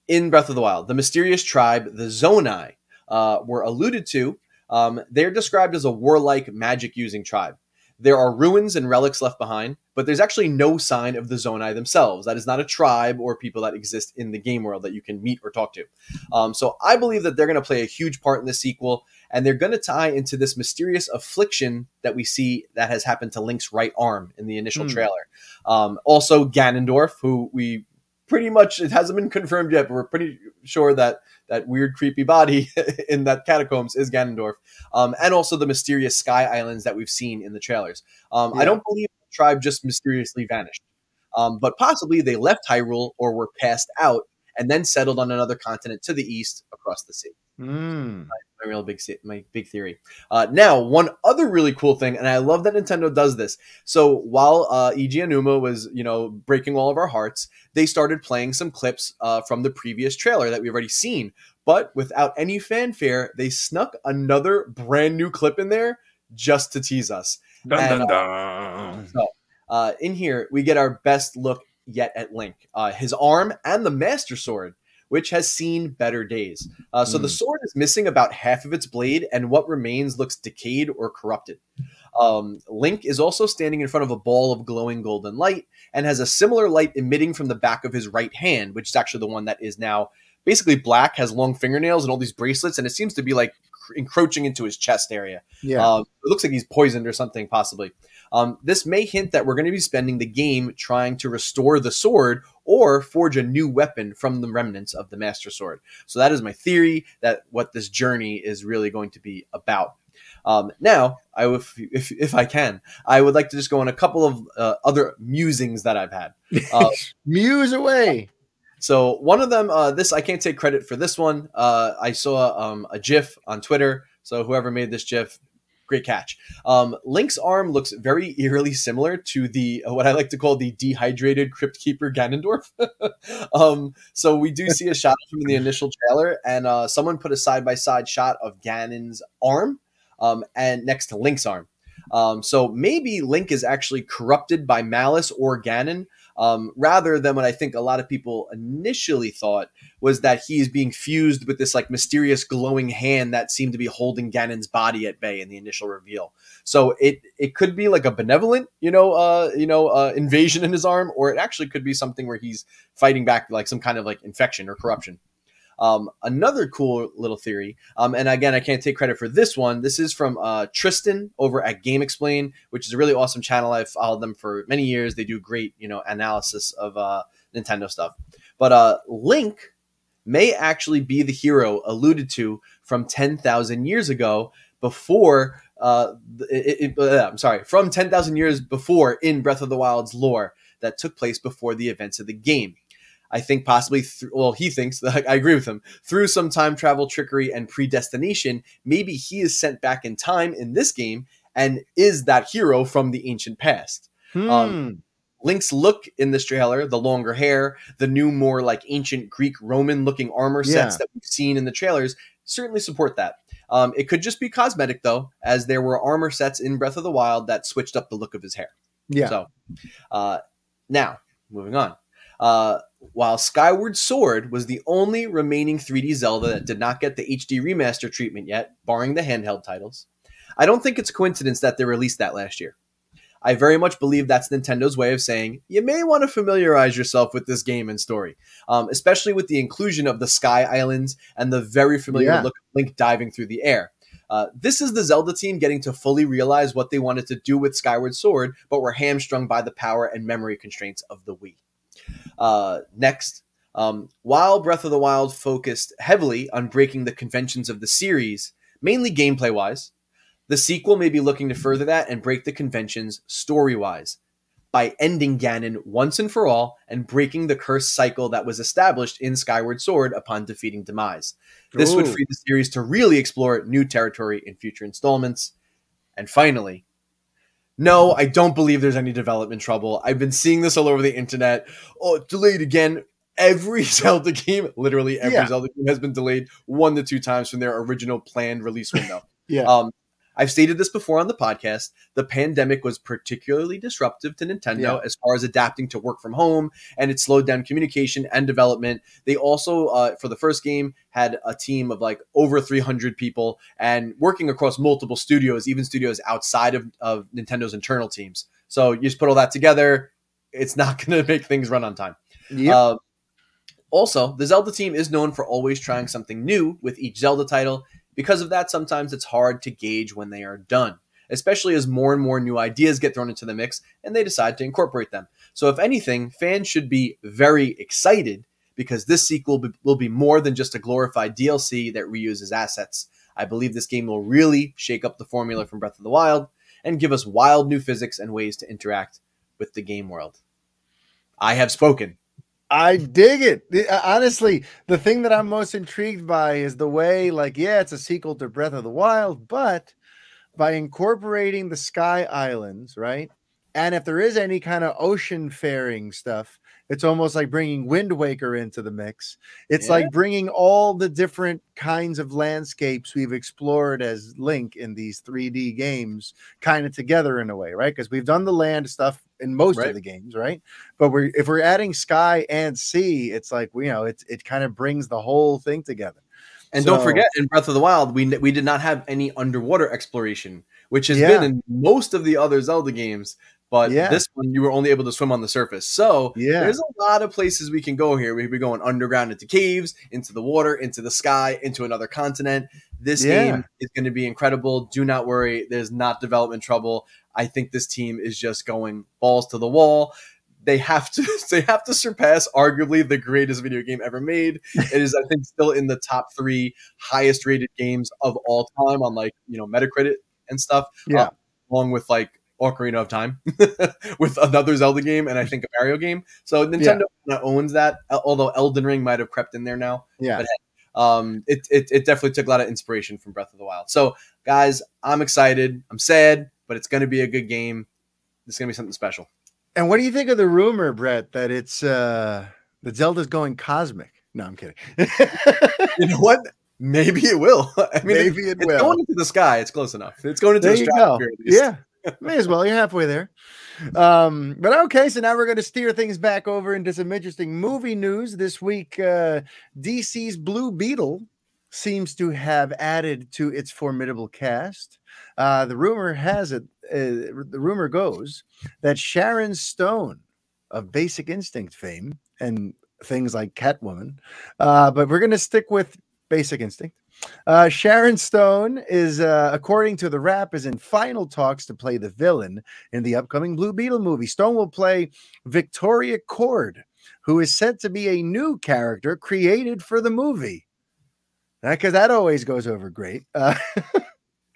in Breath of the Wild, the mysterious tribe, the Zonai, uh, were alluded to. Um, they're described as a warlike, magic-using tribe. There are ruins and relics left behind, but there's actually no sign of the Zonai themselves. That is not a tribe or people that exist in the game world that you can meet or talk to. Um, so I believe that they're going to play a huge part in the sequel, and they're going to tie into this mysterious affliction that we see that has happened to Link's right arm in the initial mm. trailer. Um, also, Ganondorf, who we pretty much it hasn't been confirmed yet, but we're pretty sure that that weird, creepy body in that catacombs is Ganondorf, um, and also the mysterious Sky Islands that we've seen in the trailers. Um, yeah. I don't believe the tribe just mysteriously vanished, um, but possibly they left Hyrule or were passed out and then settled on another continent to the east across the sea. Mm. My, real big my big theory. Uh, now, one other really cool thing, and I love that Nintendo does this. So while uh, Eiji Aonuma was, you know, breaking all of our hearts, they started playing some clips uh, from the previous trailer that we've already seen. But without any fanfare, they snuck another brand new clip in there just to tease us. Dun, and, dun, uh, dun. So, uh, in here, we get our best look yet at Link. Uh, his arm and the Master Sword which has seen better days. Uh, so mm. the hmm. sword is missing about half of its blade, and what remains looks decayed or corrupted. Um, Link is also standing in front of a ball of glowing golden light and has a similar light emitting from the back of his right hand, which is actually the one that is now basically black, has long fingernails and all these bracelets, and it seems to be like encroaching into his chest area. Yeah, uh, it looks like he's poisoned or something, possibly. Um, this may hint that we're going to be spending the game trying to restore the sword or forge a new weapon from the remnants of the Master Sword. So that is my theory that what this journey is really going to be about. Um, now, I if, if if I can, I would like to just go on a couple of uh, other musings that I've had. Uh, Muse away. So one of them, uh, this I can't take credit for this one. Uh, I saw um, a GIF on Twitter. So whoever made this GIF, great catch. Um, Link's arm looks very eerily similar to the uh, what I like to call the dehydrated Crypt Keeper Ganondorf. um, so we do see a shot from the initial trailer, and uh, someone put a side by side shot of Ganon's arm um, and next to Link's arm. Um, so maybe Link is actually corrupted by malice or Ganon, um, rather than what I think a lot of people initially thought was that he is being fused with this like mysterious glowing hand that seemed to be holding Ganon's body at bay in the initial reveal. So it it could be like a benevolent, you know, uh, you know, uh, invasion in his arm, or it actually could be something where he's fighting back like some kind of like infection or corruption. Um, another cool little theory, um, and again, I can't take credit for this one. This is from uh, Tristan over at GameXplain, which is a really awesome channel. I've followed them for many years. They do great, you know, analysis of uh, Nintendo stuff. But uh, Link may actually be the hero alluded to from 10,000 years ago before uh, it, it, uh, I'm sorry, from 10,000 years before in Breath of the Wild's lore that took place before the events of the game. I think possibly, th- well, he thinks I agree with him through some time travel trickery and predestination. Maybe he is sent back in time in this game and is that hero from the ancient past. Um, hmm. Um, Link's look in this trailer, the longer hair, the new, more like ancient Greek Roman looking armor sets yeah. that we've seen in the trailers, certainly support that. Um, it could just be cosmetic though, as there were armor sets in Breath of the Wild that switched up the look of his hair. Yeah. So, uh, now moving on. Uh, while Skyward Sword was the only remaining 3D Zelda that did not get the HD remaster treatment yet, barring the handheld titles, I don't think it's a coincidence that they released that last year. I very much believe that's Nintendo's way of saying you may want to familiarize yourself with this game and story, um, especially with the inclusion of the Sky Islands and the very familiar yeah. look of Link diving through the air. Uh, this is the Zelda team getting to fully realize what they wanted to do with Skyward Sword, but were hamstrung by the power and memory constraints of the Wii. Uh, next, um, while Breath of the Wild focused heavily on breaking the conventions of the series, mainly gameplay wise, the sequel may be looking to further that and break the conventions story wise by ending Ganon once and for all and breaking the curse cycle that was established in Skyward Sword upon defeating Demise. This Ooh. would free the series to really explore new territory in future installments. And finally, no, I don't believe there's any development trouble. I've been seeing this all over the internet. Oh, delayed again. Every Zelda game, literally every yeah. Zelda game, has been delayed one to two times from their original planned release window. yeah. Um, I've stated this before on the podcast. The pandemic was particularly disruptive to Nintendo yeah. as far as adapting to work from home, and it slowed down communication and development. They also, uh, for the first game, had a team of like over 300 people and working across multiple studios, even studios outside of, of Nintendo's internal teams. So you just put all that together, it's not going to make things run on time. Yep. Uh, also, the Zelda team is known for always trying something new with each Zelda title because of that, sometimes it's hard to gauge when they are done, especially as more and more new ideas get thrown into the mix and they decide to incorporate them. So, if anything, fans should be very excited because this sequel will be more than just a glorified DLC that reuses assets. I believe this game will really shake up the formula from Breath of the Wild and give us wild new physics and ways to interact with the game world. I have spoken. I dig it. Uh, honestly, the thing that I'm most intrigued by is the way, like, yeah, it's a sequel to Breath of the Wild, but by incorporating the Sky Islands, right? And if there is any kind of ocean faring stuff, it's almost like bringing Wind Waker into the mix. It's yeah. like bringing all the different kinds of landscapes we've explored as Link in these 3D games kind of together in a way, right? Because we've done the land stuff in most right. of the games, right? But we're if we're adding sky and sea, it's like you know, it's it kind of brings the whole thing together. And so, don't forget, in Breath of the Wild, we we did not have any underwater exploration, which has yeah. been in most of the other Zelda games But yeah. this one, you were only able to swim on the surface. So yeah. there's a lot of places we can go here. We could be going underground into caves, into the water, into the sky, into another continent. This yeah. game is going to be incredible. Do not worry. There's not development trouble. I think this team is just going balls to the wall they have to they have to surpass arguably the greatest video game ever made. It is, I think, still in the top three highest rated games of all time on like you know Metacritic and stuff. Yeah, uh, along with like Ocarina of Time, with another Zelda game and I think a Mario game. So Nintendo yeah. owns that. Although Elden Ring might have crept in there now. Yeah. But um, it, it it definitely took a lot of inspiration from Breath of the Wild. So guys, I'm excited. I'm sad, but it's going to be a good game. It's going to be something special. And what do you think of the rumor, Brett, that it's uh that Zelda's going cosmic? No, I'm kidding. you know what? Maybe it will. I mean, maybe it, it will. going into the sky. It's close enough. It's going into there the stratosphere. Yeah, may as well. You're halfway there. Um, but okay, so now we're going to steer things back over into some interesting movie news this week. Uh, DC's Blue Beetle seems to have added to its formidable cast. Uh, the rumor has it, uh, the rumor goes that Sharon Stone of Basic Instinct fame and things like Catwoman, uh, but we're going to stick with Basic Instinct. Uh, Sharon Stone is, uh, according to the Wrap, is in final talks to play the villain in the upcoming Blue Beetle movie. Stone will play Victoria Kord, who is said to be a new character created for the movie because that always goes over great. Uh,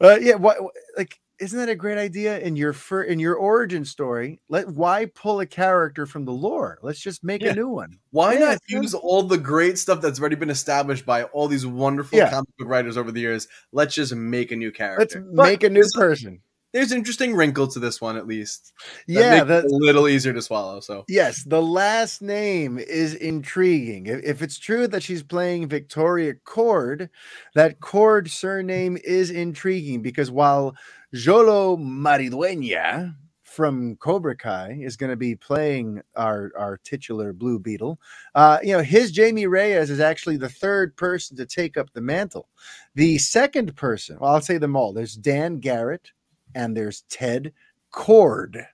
yeah, what like isn't that a great idea in your fir- in your origin story? Let why pull a character from the lore? Let's just make yeah. a new one. Why yeah, not use all the great stuff that's already been established by all these wonderful yeah. comic book writers over the years? Let's just make a new character. Let's but make a new person there's an interesting wrinkle to this one at least. Yeah, that's a little easier to swallow. So yes, the last name is intriguing. If, if it's true that she's playing Victoria Kord, that Kord surname is intriguing because while Xolo Maridueña from Cobra Kai is going to be playing our our titular Blue Beetle. Uh, you know, his Jamie Reyes is actually the third person to take up the mantle. The second person, well, I'll say them all. There's Dan Garret, and there's Ted Kord.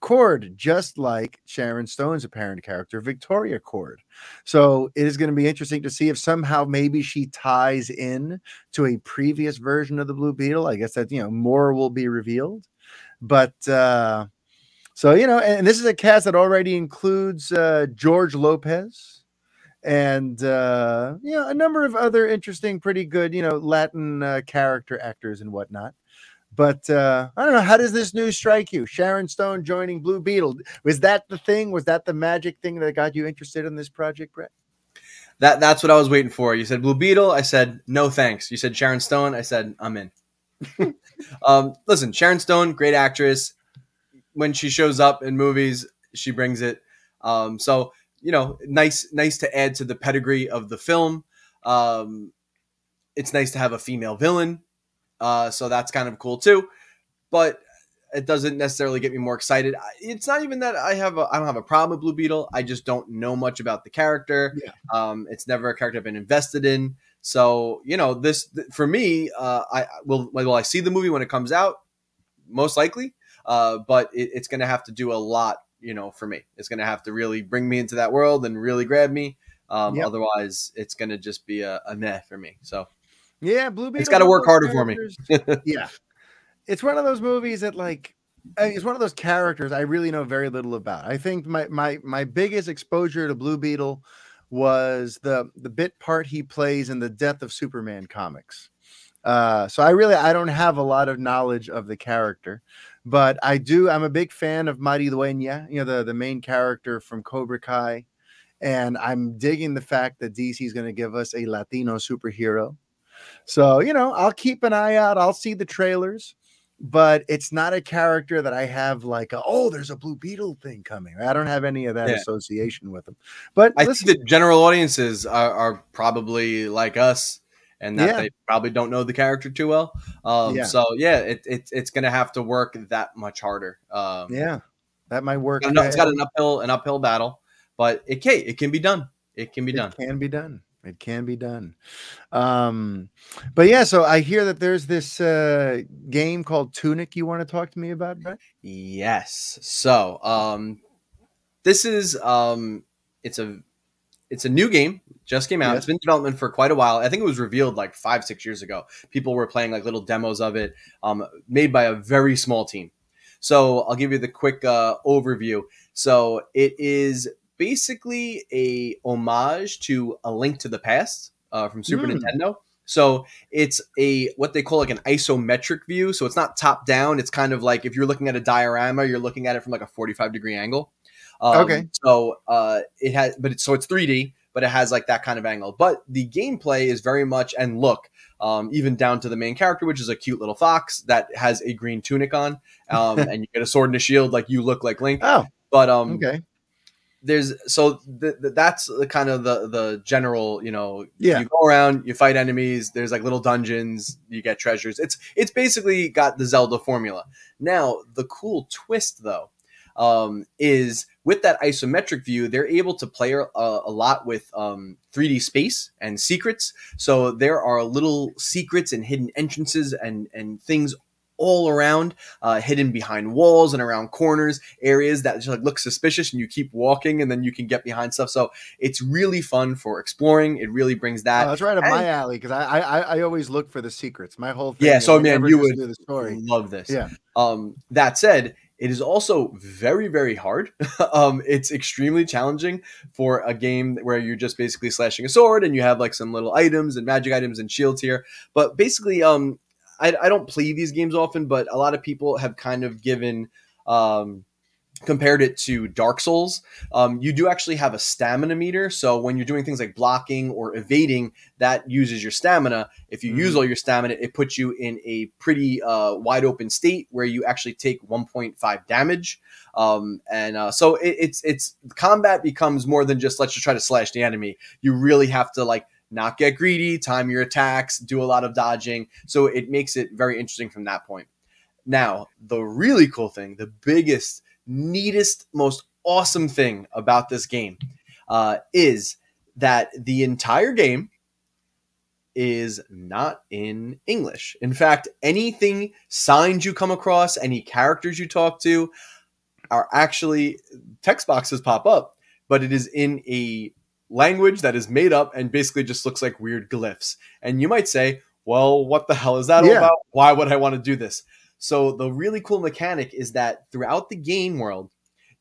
Kord, just like Sharon Stone's apparent character, Victoria Kord. So it is going to be interesting to see if somehow maybe she ties in to a previous version of the Blue Beetle. I guess that, you know, more will be revealed. But uh, so, you know, and this is a cast that already includes uh, George Lopez and, uh, you know, a number of other interesting, pretty good, you know, Latin uh, character actors and whatnot. But uh, I don't know. How does this news strike you? Sharon Stone joining Blue Beetle. Was that the thing? Was that the magic thing that got you interested in this project, Brett? That that's what I was waiting for. You said Blue Beetle. I said no thanks. You said Sharon Stone. I said I'm in. um, listen, Sharon Stone, great actress. When she shows up in movies, she brings it. Um, so you know, nice nice to add to the pedigree of the film. Um, it's nice to have a female villain uh, so that's kind of cool too. But it doesn't necessarily get me more excited. It's not even that I have a I don't have a problem with Blue Beetle. I just don't know much about the character. Yeah. Um, it's never a character I've been invested in. So you know this for me. Uh, I will will I see the movie when it comes out? Most likely. Uh, but it, it's going to have to do a lot. You know, for me, it's going to have to really bring me into that world and really grab me. Um, yep. Otherwise, it's going to just be a, a meh for me. So yeah, Blue Beetle. It's got to work harder for me. yeah, it's one of those movies that like it's one of those characters I really know very little about. I think my my my biggest exposure to Blue Beetle was the the bit part he plays in the Death of Superman comics. Uh, so I really I don't have a lot of knowledge of the character, but I do. I'm a big fan of Maridueña, you know the the main character from Cobra Kai, and I'm digging the fact that DC is going to give us a Latino superhero. So, you know, I'll keep an eye out. I'll see the trailers, but it's not a character that I have like, a, oh, there's a Blue Beetle thing coming. I don't have any of that yeah. association with them. But I listen, think the general audiences are, are, probably like us and that yeah. they probably don't know the character too well. Um, yeah. So, yeah, it, it, it's going to have to work that much harder. Um, yeah, that might work. it's got an uphill, an uphill battle, but it can, it can be done. It can be it done. Can be done. It can be done. Um, but yeah, so I hear that there's this uh, game called Tunic you want to talk to me about, Brett? Yes. So, um, this is um, it's a it's a new game just came out. It's been in development for quite a while. I think it was revealed like five, six years ago. People were playing like little demos of it, um, made by a very small team. So I'll give you the quick uh, overview. So it is basically a homage to A Link to the Past uh, from Super mm. Nintendo. So it's a what they call like an isometric view. So it's not top down. It's kind of like if you're looking at a diorama, you're looking at it from like a 45 degree angle. Um, okay. So uh, it has, but it's so it's 3D but it has like that kind of angle. But the gameplay is very much and look, um, even down to the main character, which is a cute little fox that has a green tunic on, um, and you get a sword and a shield, like you look like Link. Oh, but um, okay. There's so that's the kind of the the general you know yeah. you go around you fight enemies there's like little dungeons you get treasures. It's it's basically got the Zelda formula. Now the cool twist though um, is with that isometric view, they're able to play a, a lot with um, 3D space and secrets. So there are little secrets and hidden entrances and, and things all around, uh, hidden behind walls and around corners, areas that just like look suspicious, and you keep walking, and then you can get behind stuff. So it's really fun for exploring. It really brings that. Oh, that's right up and, my alley because I, I I always look for the secrets. My whole thing. Yeah, so man, you would the story. love this. Yeah. Um, that said, it is also very, very hard. um, it's extremely challenging for a game where you're just basically slashing a sword and you have like some little items and magic items and shields here. But basically, um, I, I don't play these games often, but a lot of people have kind of given um, compared it to Dark Souls, um, you do actually have a stamina meter. So when you're doing things like blocking or evading, that uses your stamina. If you mm. use all your stamina, it puts you in a pretty uh, wide open state where you actually take 1.5 damage. Um, and uh, so it, it's it's combat becomes more than just let's just try to slash the enemy. You really have to like not get greedy, time your attacks, do a lot of dodging. So it makes it very interesting from that point. Now, the really cool thing, the biggest neatest, most awesome thing about this game uh, is that the entire game is not in English. In fact, anything signs you come across, any characters you talk to, are actually text boxes pop up, but it is in a language that is made up and basically just looks like weird glyphs. And you might say, well, what the hell is that yeah. all about? Why would I want to do this? So the really cool mechanic is that throughout the game world,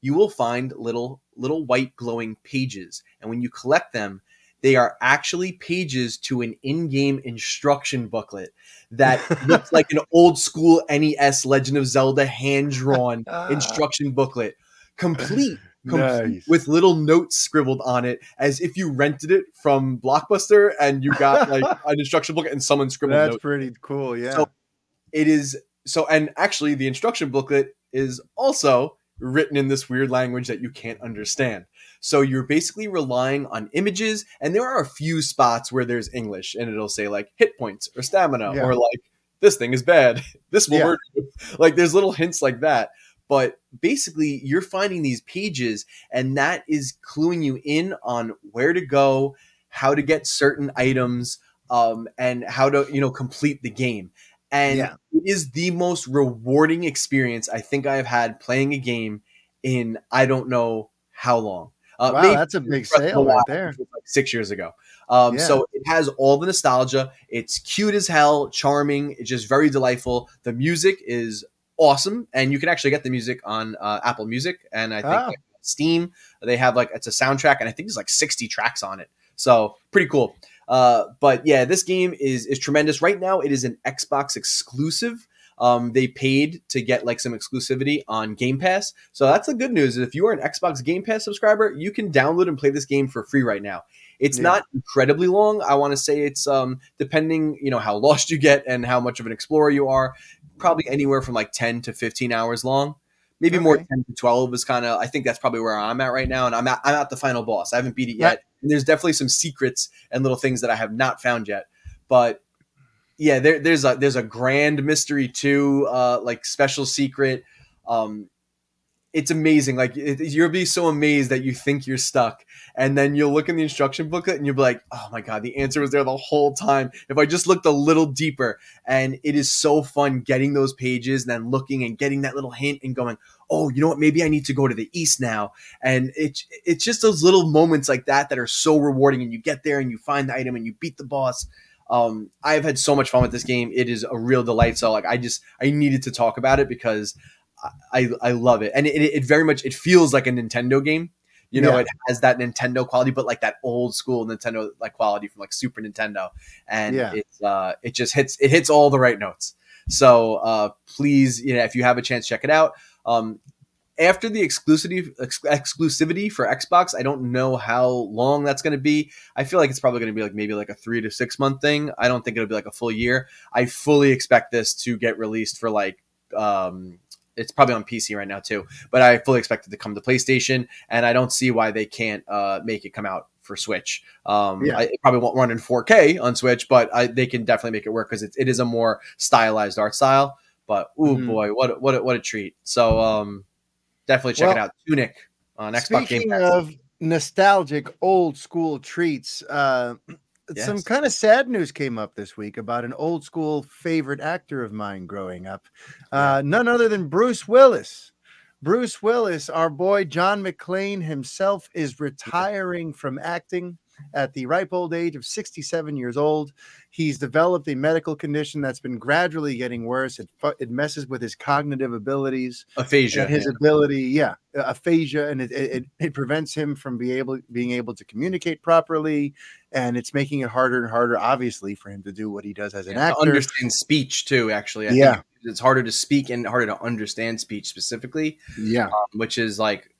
you will find little little white glowing pages, and when you collect them, they are actually pages to an in-game instruction booklet that looks like an old school NES Legend of Zelda hand-drawn ah. instruction booklet, complete Nice. with little notes scribbled on it as if you rented it from Blockbuster and you got like an instruction book and someone scribbled That's notes. pretty cool, yeah. So it is so and actually the instruction booklet is also written in this weird language that you can't understand. So you're basically relying on images, and there are a few spots where there's English, and it'll say like hit points or stamina, yeah. or like this thing is bad. this will yeah. Like there's little hints like that. But basically, you're finding these pages, and that is cluing you in on where to go, how to get certain items, um, and how to you know complete the game and yeah. it is the most rewarding experience I think I have had playing a game in I don't know how long. Uh, wow, that's a big sale right there. Like six years ago. Um, yeah. So it has all the nostalgia. It's cute as hell, charming. It's just very delightful. The music is awesome, and you can actually get the music on uh, Apple Music and I think oh. like Steam. They have like it's a soundtrack, and I think there's like 60 tracks on it. So pretty cool. Uh, but yeah, this game is is tremendous. Right now, it is an Xbox exclusive. Um, they paid to get like some exclusivity on Game Pass, so that's the good news. If you are an Xbox Game Pass subscriber, you can download and play this game for free right now. It's yeah. not incredibly long. I want to say it's um, depending, you know, how lost you get and how much of an explorer you are, probably anywhere from like ten to fifteen hours long. Maybe okay. more 10 to 12 is kind of i think that's probably where i'm at right now and i'm at, I'm at the final boss. I haven't beat it yet and there's definitely some secrets and little things that i have not found yet. But yeah there, there's a there's a grand mystery too uh like special secret. Um it's amazing. Like it, you'll be so amazed that you think you're stuck, and then you'll look in the instruction booklet and you'll be like, "Oh my god, the answer was there the whole time." If I just looked a little deeper, and it is so fun getting those pages and then looking and getting that little hint and going, "Oh, you know what? Maybe I need to go to the east now." And it's it's just those little moments like that that are so rewarding. And you get there and you find the item and you beat the boss. Um, I've had so much fun with this game. It is a real delight. So like I just I needed to talk about it because I I love it, and it, it very much it feels like a Nintendo game. You know, yeah. it has that Nintendo quality, but like that old school Nintendo like quality from like Super Nintendo, and yeah. it's uh it just hits it hits all the right notes. So uh please, you know, if you have a chance, check it out. Um, after the exclusivity ex- exclusivity for Xbox, I don't know how long that's going to be. I feel like it's probably going to be like maybe like a three to six month thing. I don't think it'll be like a full year. I fully expect this to get released for like um it's probably on PC right now too. But I fully expect it to come to PlayStation, and I don't see why they can't uh, make it come out for Switch. Um, yeah. I, it probably won't run in 4K on Switch, but I, they can definitely make it work because it, it is a more stylized art style. But oh mm-hmm. boy, what what what a treat! So um, definitely check well, it out. Tunic on Xbox Game Pass. of nostalgic old school treats, uh, Yes. Some kind of sad news came up this week about an old school favorite actor of mine growing up. Uh, none other than Bruce Willis. Bruce Willis, our boy John McClane himself, is retiring from acting at the ripe old age of 67 years old. He's developed a medical condition that's been gradually getting worse. It, it messes with his cognitive abilities, aphasia, his yeah. ability, yeah, aphasia, and it, it, it prevents him from be able being able to communicate properly, and it's making it harder and harder, obviously, for him to do what he does as an yeah, actor. understand speech too, actually. I yeah, it's harder to speak and harder to understand speech specifically. Yeah, um, which is like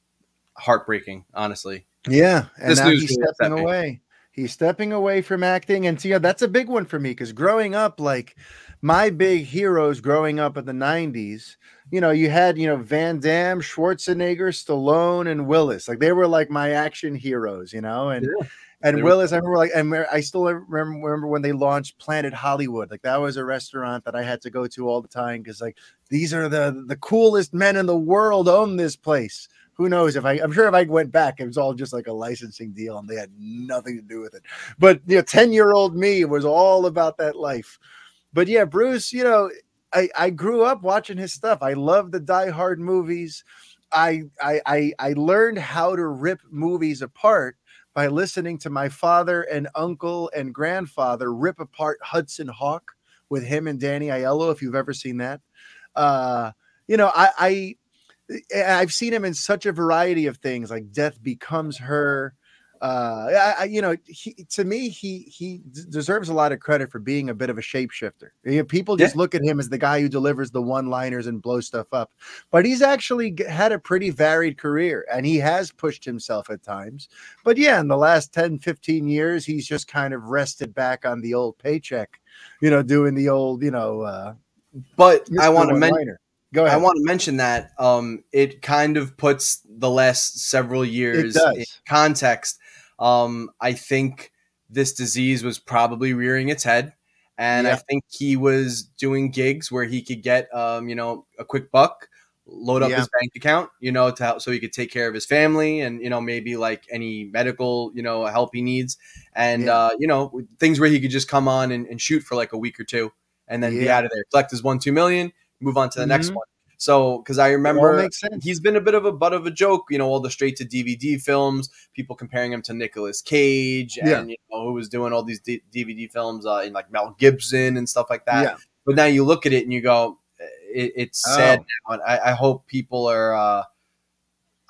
heartbreaking, honestly. Yeah, and this now he's stepping away. He's stepping away from acting, and so, yeah, that's a big one for me because growing up, like my big heroes growing up in the '90s, you know, you had you know Van Damme, Schwarzenegger, Stallone, and Willis. Like they were like my action heroes, you know, and. Yeah. And Willis, I remember like, and I still remember, remember when they launched Planet Hollywood. Like that was a restaurant that I had to go to all the time because like these are the the coolest men in the world own this place who knows if I I'm sure if I went back, it was all just like a licensing deal and they had nothing to do with it. But you know, 10 year old me was all about that life. But yeah, Bruce, you know, I, I grew up watching his stuff. I love the Die Hard movies. I, I I I learned how to rip movies apart by listening to my father and uncle and grandfather rip apart Hudson Hawk with him and Danny Aiello. If you've ever seen that, uh, you know, I, I I've seen him in such a variety of things, like Death Becomes Her. Uh, I, you know, he, to me, he he deserves a lot of credit for being a bit of a shapeshifter. People just yeah. look at him as the guy who delivers the one-liners and blows stuff up, but he's actually had a pretty varied career, and he has pushed himself at times. But yeah, in the last 10, 15 years, he's just kind of rested back on the old paycheck, you know, doing the old, you know. Uh, but I want to mention Go ahead. I want to mention that um, it kind of puts the last several years in context. Um, I think this disease was probably rearing its head, and yeah. I think he was doing gigs where he could get, um, you know, a quick buck, load up yeah. his bank account, you know, to help, so he could take care of his family and you know maybe like any medical, you know, help he needs, and yeah. uh, you know things where he could just come on and, and shoot for like a week or two, and then be out of there, collect his one two million move on to the mm-hmm. next one. So, because I remember he's been a bit of a butt of a joke, you know, all the straight to DVD films, people comparing him to Nicolas Cage, and yeah. you know, who was doing all these D- DVD films, uh, in like Mel Gibson and stuff like that. Yeah. But now you look at it and you go, it, it's oh. sad now, I, I, hope people are. Uh,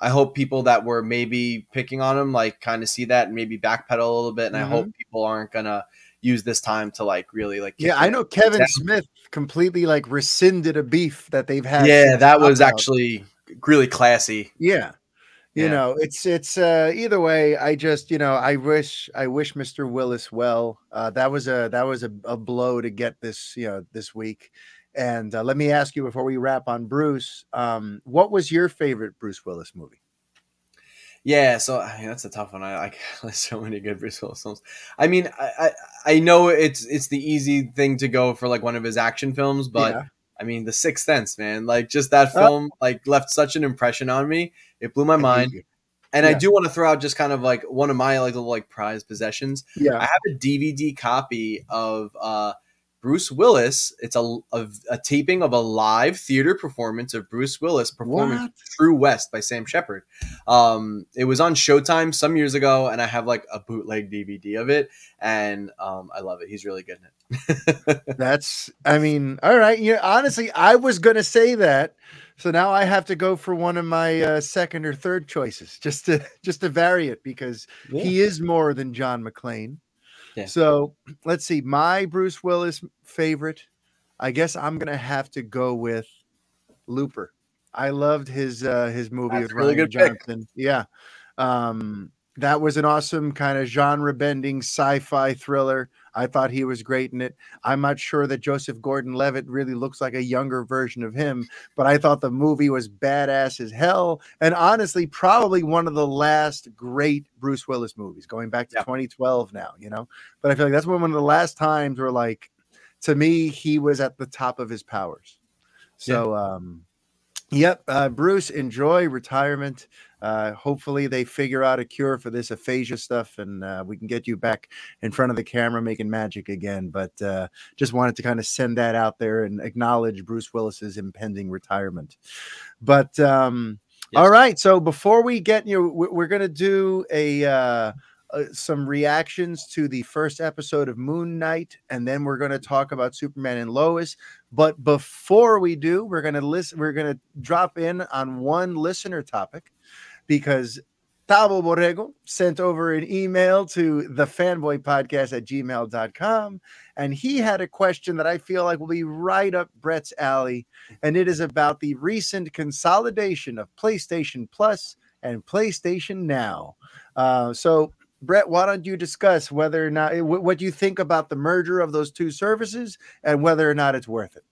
I hope people that were maybe picking on him like kind of see that and maybe backpedal a little bit, and mm-hmm. I hope people aren't gonna use this time to like really like yeah i know kevin down. smith completely like rescinded a beef that they've had yeah that was actually really classy. Yeah. You yeah. know it's it's uh either way i just you know i wish i wish mr willis well. Uh that was a that was a, a blow to get this you know this week. And uh, let me ask you before we wrap on bruce um what was your favorite bruce willis movie yeah, so I mean, that's a tough one. I like there's so many good Bruce Willis films. I mean, I, I, I know it's it's the easy thing to go for like one of his action films, but yeah. I mean, The Sixth Sense, man. Like just that oh. film, like left such an impression on me. It blew my mind. And yeah. I do want to throw out just kind of like one of my like little like prized possessions. Yeah, I have a DVD copy of uh Bruce Willis. It's a, a, a, taping of a live theater performance of Bruce Willis performing what? True West by Sam Shepard. Um, it was on Showtime some years ago, and I have like a bootleg DVD of it, and um, I love it. He's really good in it. That's, I mean, all right. You know, honestly, I was gonna say that. So now I have to go for one of my uh, second or third choices just to just to vary it because yeah. he is more than John McClane. Yeah. So let's see. My Bruce Willis favorite, I guess I'm gonna have to go with Looper. I loved his uh his movie That's with really Rian Johnson. Pick. Yeah. Um that was an awesome kind of genre bending sci-fi thriller. I thought he was great in it. I'm not sure that Joseph Gordon-Levitt really looks like a younger version of him, but I thought the movie was badass as hell. And honestly, probably one of the last great Bruce Willis movies, going back to 2012 now, you know. But I feel like that's one of the last times where, like, to me, he was at the top of his powers. So, yeah. um, Yep, uh, Bruce, enjoy retirement. Uh, hopefully, they figure out a cure for this aphasia stuff, and uh, we can get you back in front of the camera making magic again. But uh, just wanted to kind of send that out there and acknowledge Bruce Willis's impending retirement. But um, yes. all right, so before we get you, we're going to do a uh, uh, some reactions to the first episode of Moon Knight, and then we're going to talk about Superman and Lois. But before we do, we're going to listen. We're going to drop in on one listener topic because Tabo Borrego sent over an email to the fanboy podcast at gmail.com. And he had a question that I feel like will be right up Brett's alley. And it is about the recent consolidation of PlayStation Plus and PlayStation Now. Uh, so Brett, why don't you discuss whether or not what you think about the merger of those two services and whether or not it's worth it?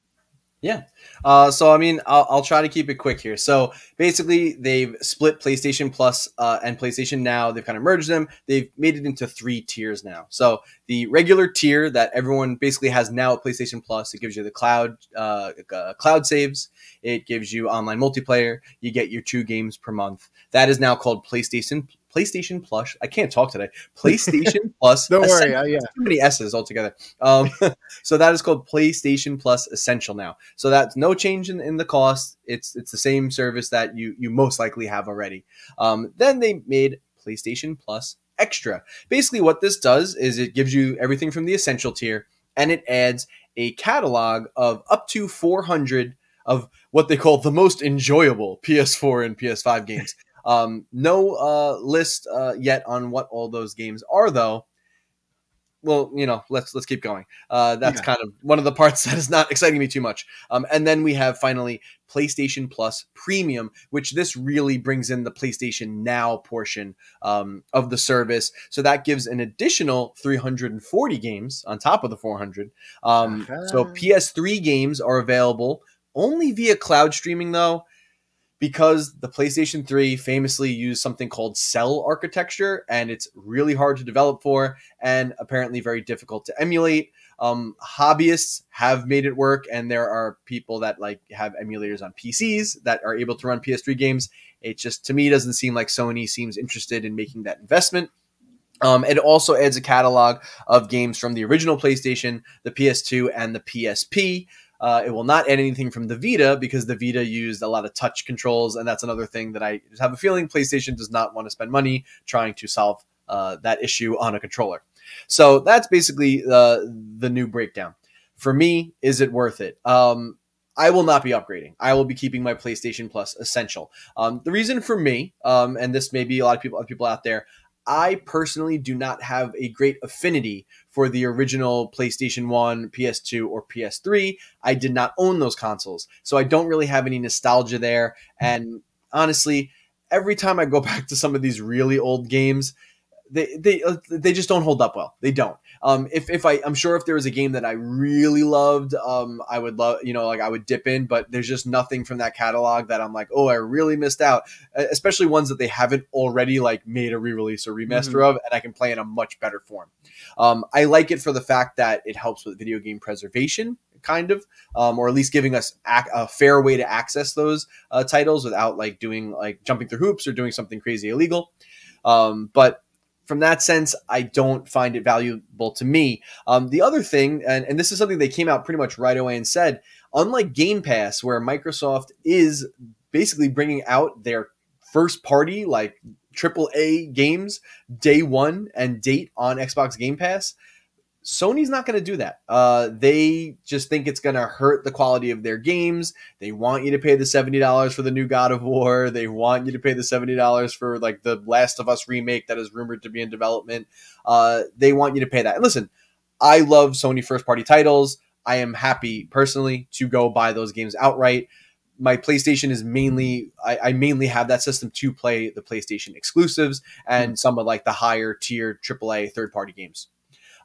Yeah. Uh, so, I mean, I'll, I'll, try to keep it quick here. So, basically, they've split PlayStation Plus, uh, and PlayStation Now. They've kind of merged them. They've made it into three tiers now. So, the regular tier that everyone basically has now at PlayStation Plus, it gives you the cloud uh, uh cloud saves. It gives you online multiplayer. You get your two games per month. That is now called PlayStation PlayStation Plus. I can't talk today. PlayStation Plus. Don't worry. Uh, yeah. Too many S's altogether. Um, so that is called PlayStation Plus Essential now. So that's no change in, in the cost. It's it's the same service that you you most likely have already. Um, then they made PlayStation Plus Extra. Basically, what this does is it gives you everything from the Essential tier, and it adds a catalog of up to 400 of what they call the most enjoyable PS4 and PS5 games. Um, no uh, list uh, yet on what all those games are, though. Well, you know, let's let's keep going. Uh, that's yeah. kind of one of the parts that is not exciting me too much. Um, and then we have finally PlayStation Plus Premium, which this really brings in the PlayStation Now portion um, of the service. So that gives an additional 340 games on top of the 400. Um, uh-huh. So PS3 games are available only via cloud streaming, though because the PlayStation 3 famously used something called cell architecture, and it's really hard to develop for and apparently very difficult to emulate. Um, hobbyists have made it work, and there are people that like have emulators on PCs that are able to run PS3 games. It just to me doesn't seem like Sony seems interested in making that investment. Um, it also adds a catalog of games from the original PlayStation, the PS2, and the PSP. Uh, it will not add anything from the Vita because the Vita used a lot of touch controls, and that's another thing that I have a feeling PlayStation does not want to spend money trying to solve uh, that issue on a controller. So that's basically uh, the new breakdown. For me, is it worth it? Um, I will not be upgrading. I will be keeping my PlayStation Plus Essential. Um, the reason for me, um, and this may be a lot of people, people out there, I personally do not have a great affinity for the original PlayStation 1, PS2, or PS3. I did not own those consoles. So I don't really have any nostalgia there. Hmm. And honestly, every time I go back to some of these really old games, they they uh, they just don't hold up well. They don't. Um, if if I I'm sure if there was a game that I really loved, um, I would love you know like I would dip in, but there's just nothing from that catalog that I'm like, oh, I really missed out. Especially ones that they haven't already like made a re-release or remaster mm-hmm. of, and I can play in a much better form. Um, I like it for the fact that it helps with video game preservation kind of, um, or at least giving us a, a fair way to access those uh, titles without like doing like jumping through hoops or doing something crazy illegal. Um, but from that sense, I don't find it valuable to me. Um, the other thing, and, and this is something they came out pretty much right away and said, unlike Game Pass, where Microsoft is basically bringing out their first party, like AAA games day one and date on Xbox Game Pass, Sony's not going to do that. Uh, they just think it's going to hurt the quality of their games. They want you to pay the seventy dollars for the new God of War. They want you to pay the seventy dollars for like the Last of Us remake that is rumored to be in development. Uh, they want you to pay that. And listen, I love Sony first party titles. I am happy personally to go buy those games outright. My PlayStation is mainly I, I mainly have that system to play the PlayStation exclusives and mm-hmm. some of like the higher tier AAA third party games.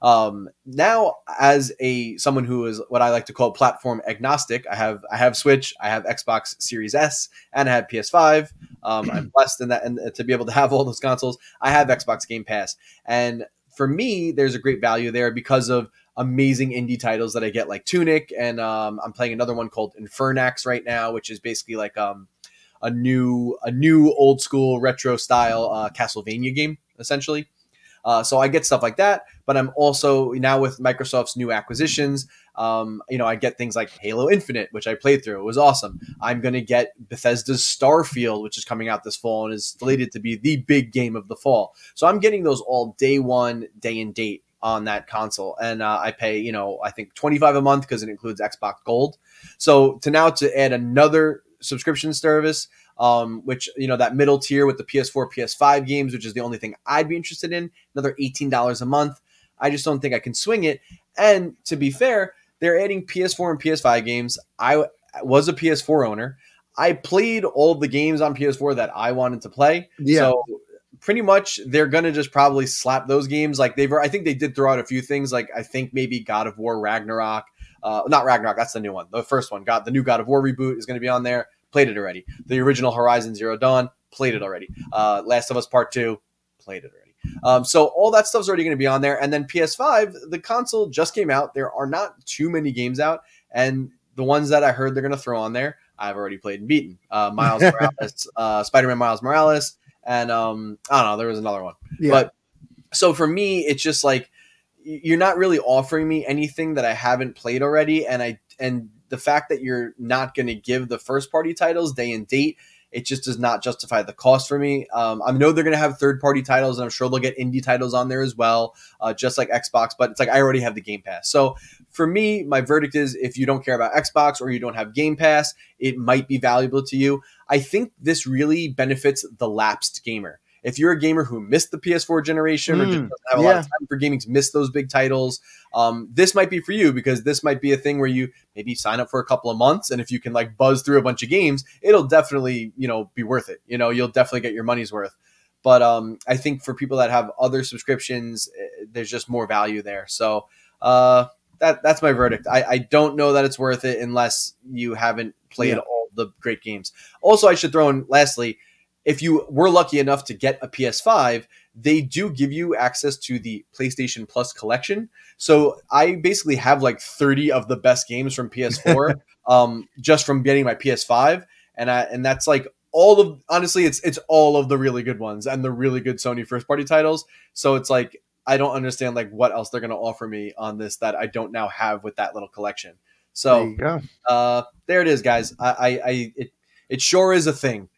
Um, now, as a someone who is what I like to call platform agnostic, I have I have Switch, I have Xbox Series S, and I have PS5. Um, I'm blessed in that and to be able to have all those consoles. I have Xbox Game Pass, and for me, there's a great value there because of amazing indie titles that I get, like Tunic, and um, I'm playing another one called Infernax right now, which is basically like um, a new a new old school retro style uh, Castlevania game, essentially. Uh, so I get stuff like that, but I'm also now with Microsoft's new acquisitions. Um, you know, I get things like Halo Infinite, which I played through. It was awesome. I'm going to get Bethesda's Starfield, which is coming out this fall and is slated to be the big game of the fall. So I'm getting those all day one, day and date on that console and uh, i pay you know i think 25 a month because it includes xbox gold so to now to add another subscription service um, which you know that middle tier with the PS4, PS5 games, which is the only thing I'd be interested in. Another eighteen dollars a month. I just don't think I can swing it. And to be fair, they're adding PS4 and PS5 games. I was a PS4 owner. I played all the games on PS4 that I wanted to play. Yeah. So pretty much they're gonna just probably slap those games. Like they've, I think they did throw out a few things. Like I think maybe God of War Ragnarok, uh, not Ragnarok. That's the new one. The first one got the new God of War reboot is going to be on there played it already. The original Horizon Zero Dawn, played it already. Uh, Last of Us Part Two, played it already. Um, so all that stuff's already going to be on there. And then PS5, the console just came out. There are not too many games out, and the ones that I heard they're going to throw on there, I've already played and beaten. Uh, Miles Morales, uh, Spider-Man Miles Morales, and um, I don't know, there was another one. Yeah. But so for me, it's just like you're not really offering me anything that I haven't played already, and I and the fact that you're not going to give the first party titles day and date it just does not justify the cost for me. Um, I know they're going to have third party titles, and I'm sure they'll get indie titles on there as well, uh, just like Xbox. But it's like I already have the Game Pass. So for me, my verdict is if you don't care about Xbox or you don't have Game Pass, it might be valuable to you. I think this really benefits the lapsed gamer if you're a gamer who missed the PS4 generation mm, or just hmm. have a yeah. lot of time for gaming to miss those big titles, um, this might be for you because this might be a thing where you maybe sign up for a couple of months, and if you can like buzz through a bunch of games, it'll definitely you know be worth it. You know, you'll definitely get your money's worth. But um, I think for people that have other subscriptions, eh, there's just more value there. So uh, that that's my verdict. I, I don't know that it's worth it unless you haven't played yeah. all the great games. Also, I should throw in lastly if you were lucky enough to get a PS5, they do give you access to the PlayStation Plus collection. So I basically have like 30 of the best games from PS4 um, just from getting my PS5. And I, and that's like all of honestly it's it's all of the really good ones and the really good Sony first party titles. So it's like I don't understand like what else they're going to offer me on this that I don't now have with that little collection. So there, uh, there it is, guys. I, I, I it, it sure is a thing.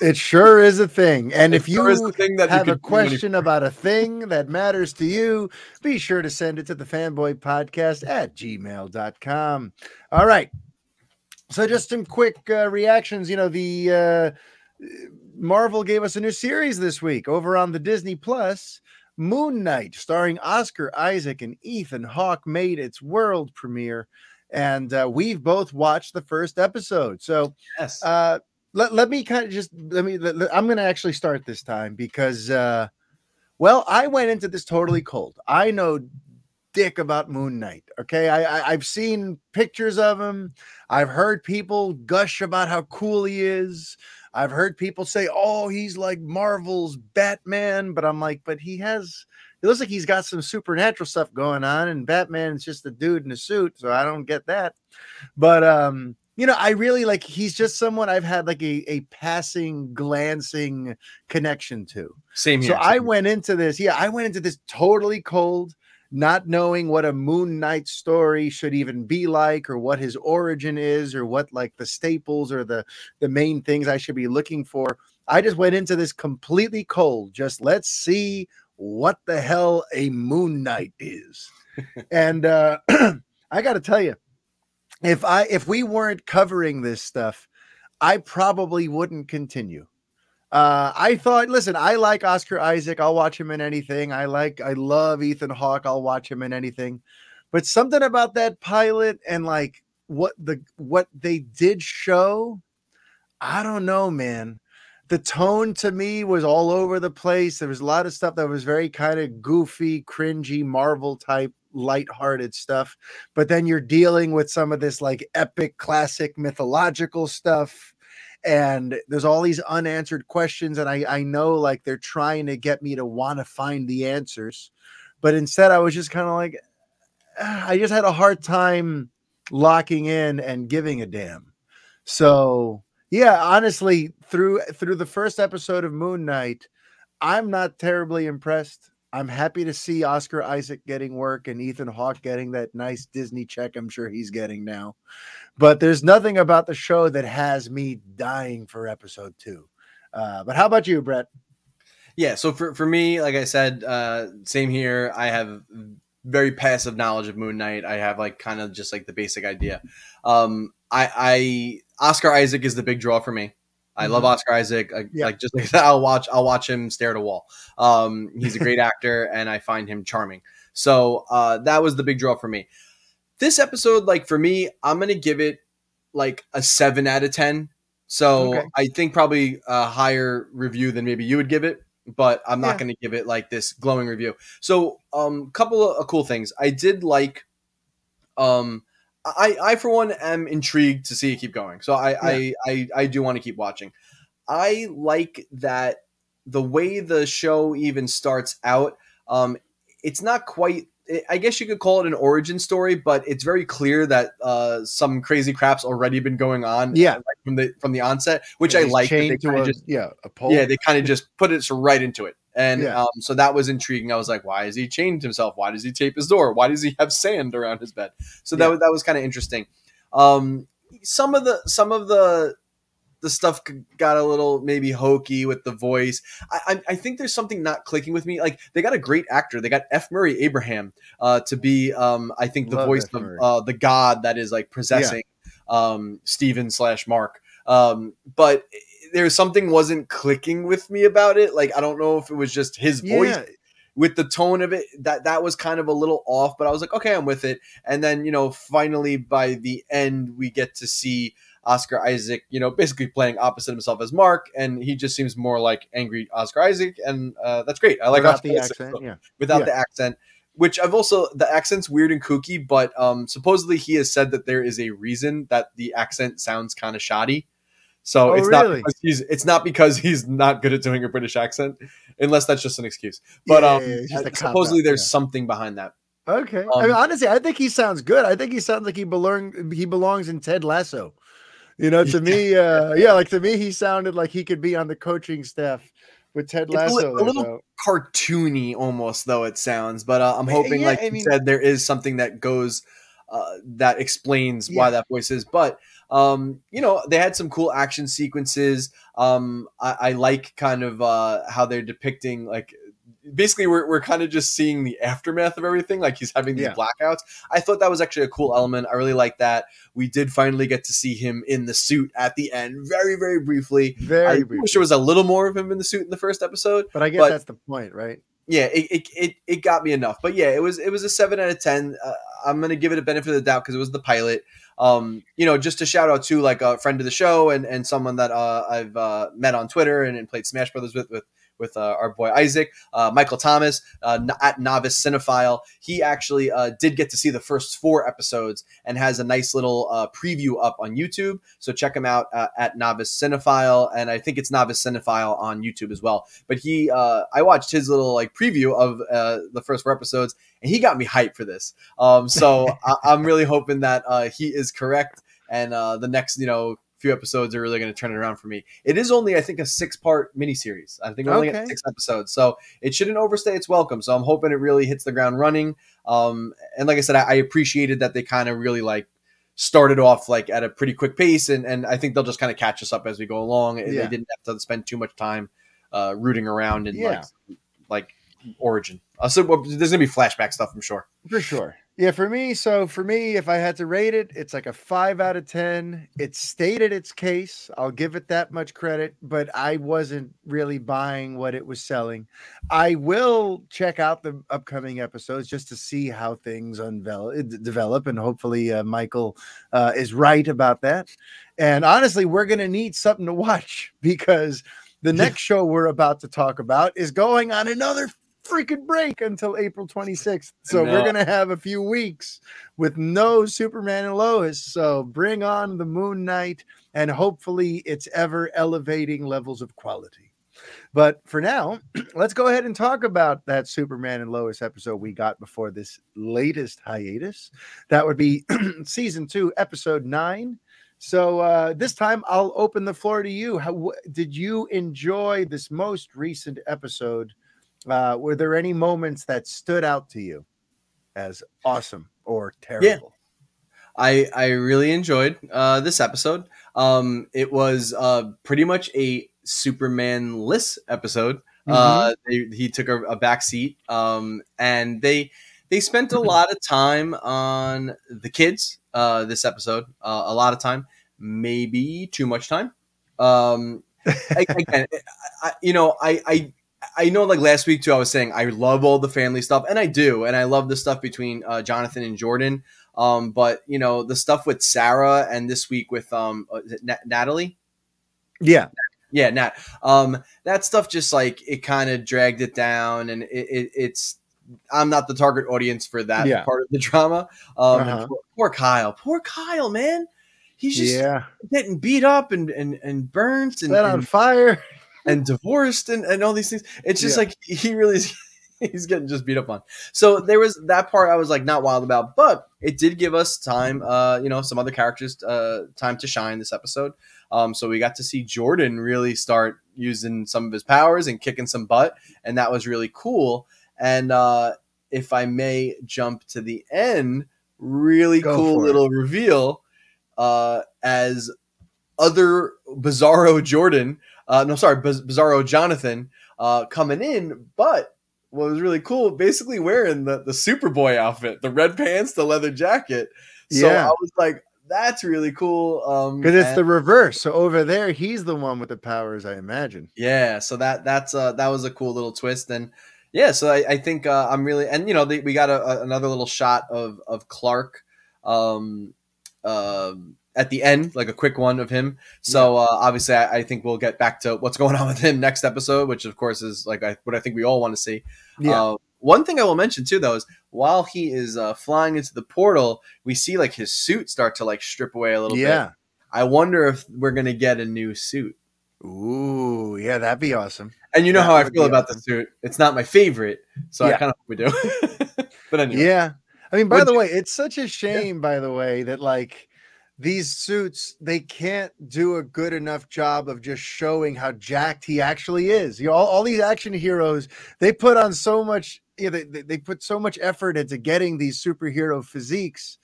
It sure is a thing. And it if you have you a question about a thing that matters to you, be sure to send it to the fanboy podcast at gmail.com. All right. So, just some quick uh, reactions. You know, the uh, Marvel gave us a new series this week over on the Disney Plus. Moon Knight, starring Oscar Isaac and Ethan Hawke, made its world premiere. And uh, we've both watched the first episode. So, yes. Let, let me kind of just let me let, i'm going to actually start this time because uh well i went into this totally cold i know dick about Moon Knight. Okay, I, I have seen pictures of him. I've heard people gush about how cool he is. I've heard people say, "Oh, he's like Marvel's Batman," but I'm like, but he has. It looks like he's got some supernatural stuff going on, and Batman's just a dude in a suit, so I don't get that. But um, you know, I really like. He's just someone I've had like a a passing, glancing connection to. Same here. So same I went into this. Yeah, I went into this totally cold not knowing what a Moon Knight story should even be like, or what his origin is, or what like the staples or the the main things I should be looking for. I just went into this completely cold. Just let's see what the hell a Moon Knight is. and uh, I got to tell you, if I if we weren't covering this stuff, I probably wouldn't continue. Uh, I thought, listen, I like Oscar Isaac. I'll watch him in anything. I like, I love Ethan Hawke. I'll watch him in anything. But something about that pilot and like what the what they did show, I don't know, man. The tone to me was all over the place. There was a lot of stuff that was very kind of goofy, cringy, Marvel type, light-hearted stuff. But then you're dealing with some of this like epic, classic, mythological stuff and there's all these unanswered questions and I, I know like they're trying to get me to want to find the answers but instead i was just kind of like ah, i just had a hard time locking in and giving a damn so yeah honestly through through the first episode of moon knight i'm not terribly impressed i'm happy to see oscar isaac getting work and ethan hawke getting that nice disney check i'm sure he's getting now but there's nothing about the show that has me dying for episode two. Uh, but how about you, Brett? Yeah, so for, for me, like I said, uh, same here. I have very passive knowledge of Moon Knight. I have like kind of just like the basic idea. Um, I, I Oscar Isaac is the big draw for me. I love mm-hmm. Oscar Isaac. I, yeah. Like just like that, I'll watch. I'll watch him stare at a wall. Um, he's a great actor, and I find him charming. So uh, that was the big draw for me this episode, like for me, I'm gonna give it like a seven out of ten. So okay. I think probably a higher review than maybe you would give it, but I'm not yeah. going to give it like this glowing review. So, um, couple of uh, cool things. I did like, um, I I for one am intrigued to see it keep going. So I yeah. I, I I do want to keep watching. I like that the way the show even starts out. Um, it's not quite I guess you could call it an origin story, but it's very clear that uh, some crazy crap's already been going on. Yeah, from the from the onset, which yeah, I like. They a, just, yeah, a pole. Yeah, they kind of just put it right into it, and yeah. um, so that was intriguing. I was like, why is he chained himself? Why does he tape his door? Why does he have sand around his bed? So that yeah. was that was kind of interesting. Um, some of the some of the the stuff got a little maybe hokey with the voice. I, I, I think there's something not clicking with me. Like they got a great actor. They got F. Murray Abraham uh, to be, um, I think, the Love voice F. of uh, the god that is like possessing yeah. um, Stephen slash Mark. Um, but there's something wasn't clicking with me about it. Like I don't know if it was just his voice. Yeah with the tone of it that that was kind of a little off but i was like okay i'm with it and then you know finally by the end we get to see Oscar Isaac, you know, basically playing opposite himself as Mark, and he just seems more like angry Oscar Isaac, and uh, that's great. I like without Oscar the Isaac, accent, yeah, without yeah. the accent. Which I've also the accent's weird and kooky, but um, supposedly he has said that there is a reason that the accent sounds kind of shoddy. So oh, it's really? not because he's it's not because he's not good at doing a British accent, unless that's just an excuse. But yeah, um, supposedly there's something behind that. Okay. Um, I mean, honestly, I think he sounds good. I think he sounds like he belong he belongs in Ted Lasso. You know, to me, uh, yeah, like to me, he sounded like he could be on the coaching staff with Ted Lasso. It's a, li- a little so. cartoony, almost though it sounds. But uh, I'm hoping, yeah, like I you mean, said, there is something that goes uh, that explains yeah. why that voice is. But um, you know, they had some cool action sequences. Um, I, I like kind of uh, how they're depicting like basically we're, we're kind of just seeing the aftermath of everything like he's having these yeah. blackouts. I thought that was actually a cool element. I really like that. We did finally get to see him in the suit at the end very very briefly. Very i briefly. wish there was a little more of him in the suit in the first episode but i guess but, that's the point right? Yeah it, it, it, it, got me enough. But yeah it was it was a 7 out of 10 uh, i'm gonna give it a benefit of the doubt because it was the pilot um, you know, just to shout out to like a friend of the show and, and someone that uh, I've uh, met on Twitter and, and played Smash Brothers with, with with uh, our boy Isaac, uh, Michael Thomas uh, at Novice Cinephile. He actually uh, did get to see the first four episodes and has a nice little uh, preview up on YouTube. So check him out uh, at Novice Cinephile, and I think it's Novice Cinephile on YouTube as well. But he, I watched his little like preview of the first four episodes, and he got me hyped for this. Um, so I- am really hoping that he is correct, and the next you know few episodes are really going to turn it around for me. It is only, I think, a six part miniseries. I think only at six episodes, so it shouldn't overstay its welcome. So I'm hoping it really hits the ground running. Um, and like I said, I, I appreciated that they kind of really like started off like at a pretty quick pace, and and I think they'll just kind of catch us up as we go along. Yeah. They didn't have to spend too much time uh, rooting around in yeah. like like origin. Uh, so well, there's gonna be flashback stuff, I'm sure. For sure. Yeah, for me, so for me, if I had to rate it, it's like a five out of 10. It stated its case. I'll give it that much credit, but I wasn't really buying what it was selling. I will check out the upcoming episodes just to see how things unveil, eh, develop, and hopefully uh, Michael uh, is right about that. And honestly, we're going to need something to watch because the next show we're about to talk about is going on another freaking break until April 26th. So we're going to have a few weeks with no Superman and Lois. So bring on the Moon Knight and hopefully it's ever elevating levels of quality. But for now, let's go ahead and talk about that Superman and Lois episode we got before this latest hiatus. That would be season two, episode nine. So uh, this time I'll open the floor to you. How did you enjoy this most recent episode uh, were there any moments that stood out to you as awesome or terrible? Yeah. I I really enjoyed uh, this episode. Um, it was uh, pretty much a Superman-less episode. Mm-hmm. Uh, they, he took a, a back seat, um, and they they spent a lot of time on the kids. Uh, this episode, uh, a lot of time, maybe too much time. Um, again, I, you know, I, I I know, like last week too, I was saying I love all the family stuff, and I do, and I love the stuff between uh, Jonathan and Jordan. Um, but you know, the stuff with Sarah, and this week with um, uh, Natalie. Yeah, yeah, Nat. Um, that stuff just like it kind of dragged it down, and it, it, it's. I'm not the target audience for that yeah. part of the drama. Um, uh-huh. poor, poor Kyle, poor Kyle, man. He's just yeah. getting beat up and and and burnt and, Set on and, fire and divorced and, and all these things. It's just yeah. like he really is, he's getting just beat up on. So there was that part I was like not wild about, but it did give us time, uh, you know, some other characters uh, time to shine this episode. Um, so we got to see Jordan really start using some of his powers and kicking some butt, and that was really cool. And uh, if I may jump to the end, really Go cool little it. reveal uh, as other Bizarro Jordan uh, no, sorry, Biz- Bizarro Jonathan uh, coming in, but what was really cool, basically wearing the the Superboy outfit, the red pants, the leather jacket. So yeah. I was like, that's really cool. Um, because it's and, the reverse. So over there, he's the one with the powers, I imagine. Yeah. So that that's uh that was a cool little twist, and yeah. So I, I think uh, I'm really, and you know, they, we got a, a, another little shot of of Clark, um, uh, at the end, like a quick one of him. So uh, obviously, I, I, think we'll get back to what's going on with him next episode, which of course is like I, what I think we all want to see. Yeah. Uh, one thing I will mention too, though, is while he is uh, flying into the portal, we see like his suit start to like strip away a little yeah. bit. I wonder if we're gonna get a new suit. Ooh, yeah, that'd be awesome. And you know that how I feel about awesome. the suit. It's not my favorite, so yeah. I kind of hope we do. but anyway, yeah. I mean, by Would the you- way, it's such a shame, yeah. by the way, that like these suits they can't do a good enough job of just showing how jacked he actually is you know all, all these action heroes they put on so much you know, they, they put so much effort into getting these superhero physiques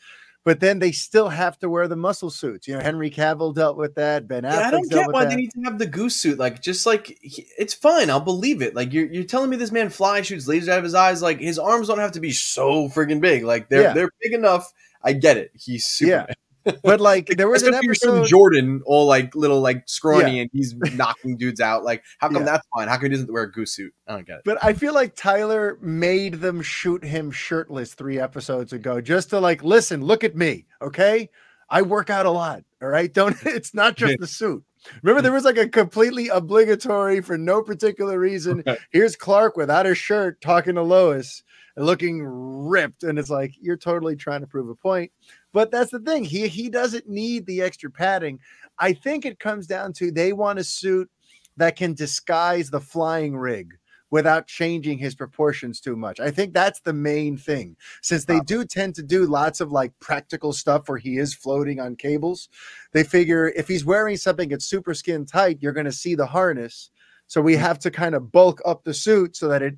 but then they still have to wear the muscle suits. You know, Henry Cavill dealt with that. Ben Affleck. Yeah, I don't get why that. they need to have the goose suit. Like, just like it's fine. I'll believe it. Like, you're, you're telling me this man flies, shoots lasers out of his eyes. Like, his arms don't have to be so freaking big. Like, they're yeah. they're big enough. I get it. He's Superman. Yeah but like there was an episode Jordan all like little like scrawny yeah. and he's knocking dudes out. Like, how come yeah. that's fine? How come he doesn't wear a goose suit? I don't get it. But I feel like Tyler made them shoot him shirtless three episodes ago just to like listen, look at me, okay? I work out a lot. All right. Don't it's not just the suit. Remember, there was like a completely obligatory for no particular reason. Here's Clark without a shirt talking to Lois looking ripped. And it's like, you're totally trying to prove a point. But that's the thing. He he doesn't need the extra padding. I think it comes down to they want a suit that can disguise the flying rig without changing his proportions too much. I think that's the main thing. Since they do tend to do lots of like practical stuff where he is floating on cables, they figure if he's wearing something that's super skin tight, you're going to see the harness. So we have to kind of bulk up the suit so that it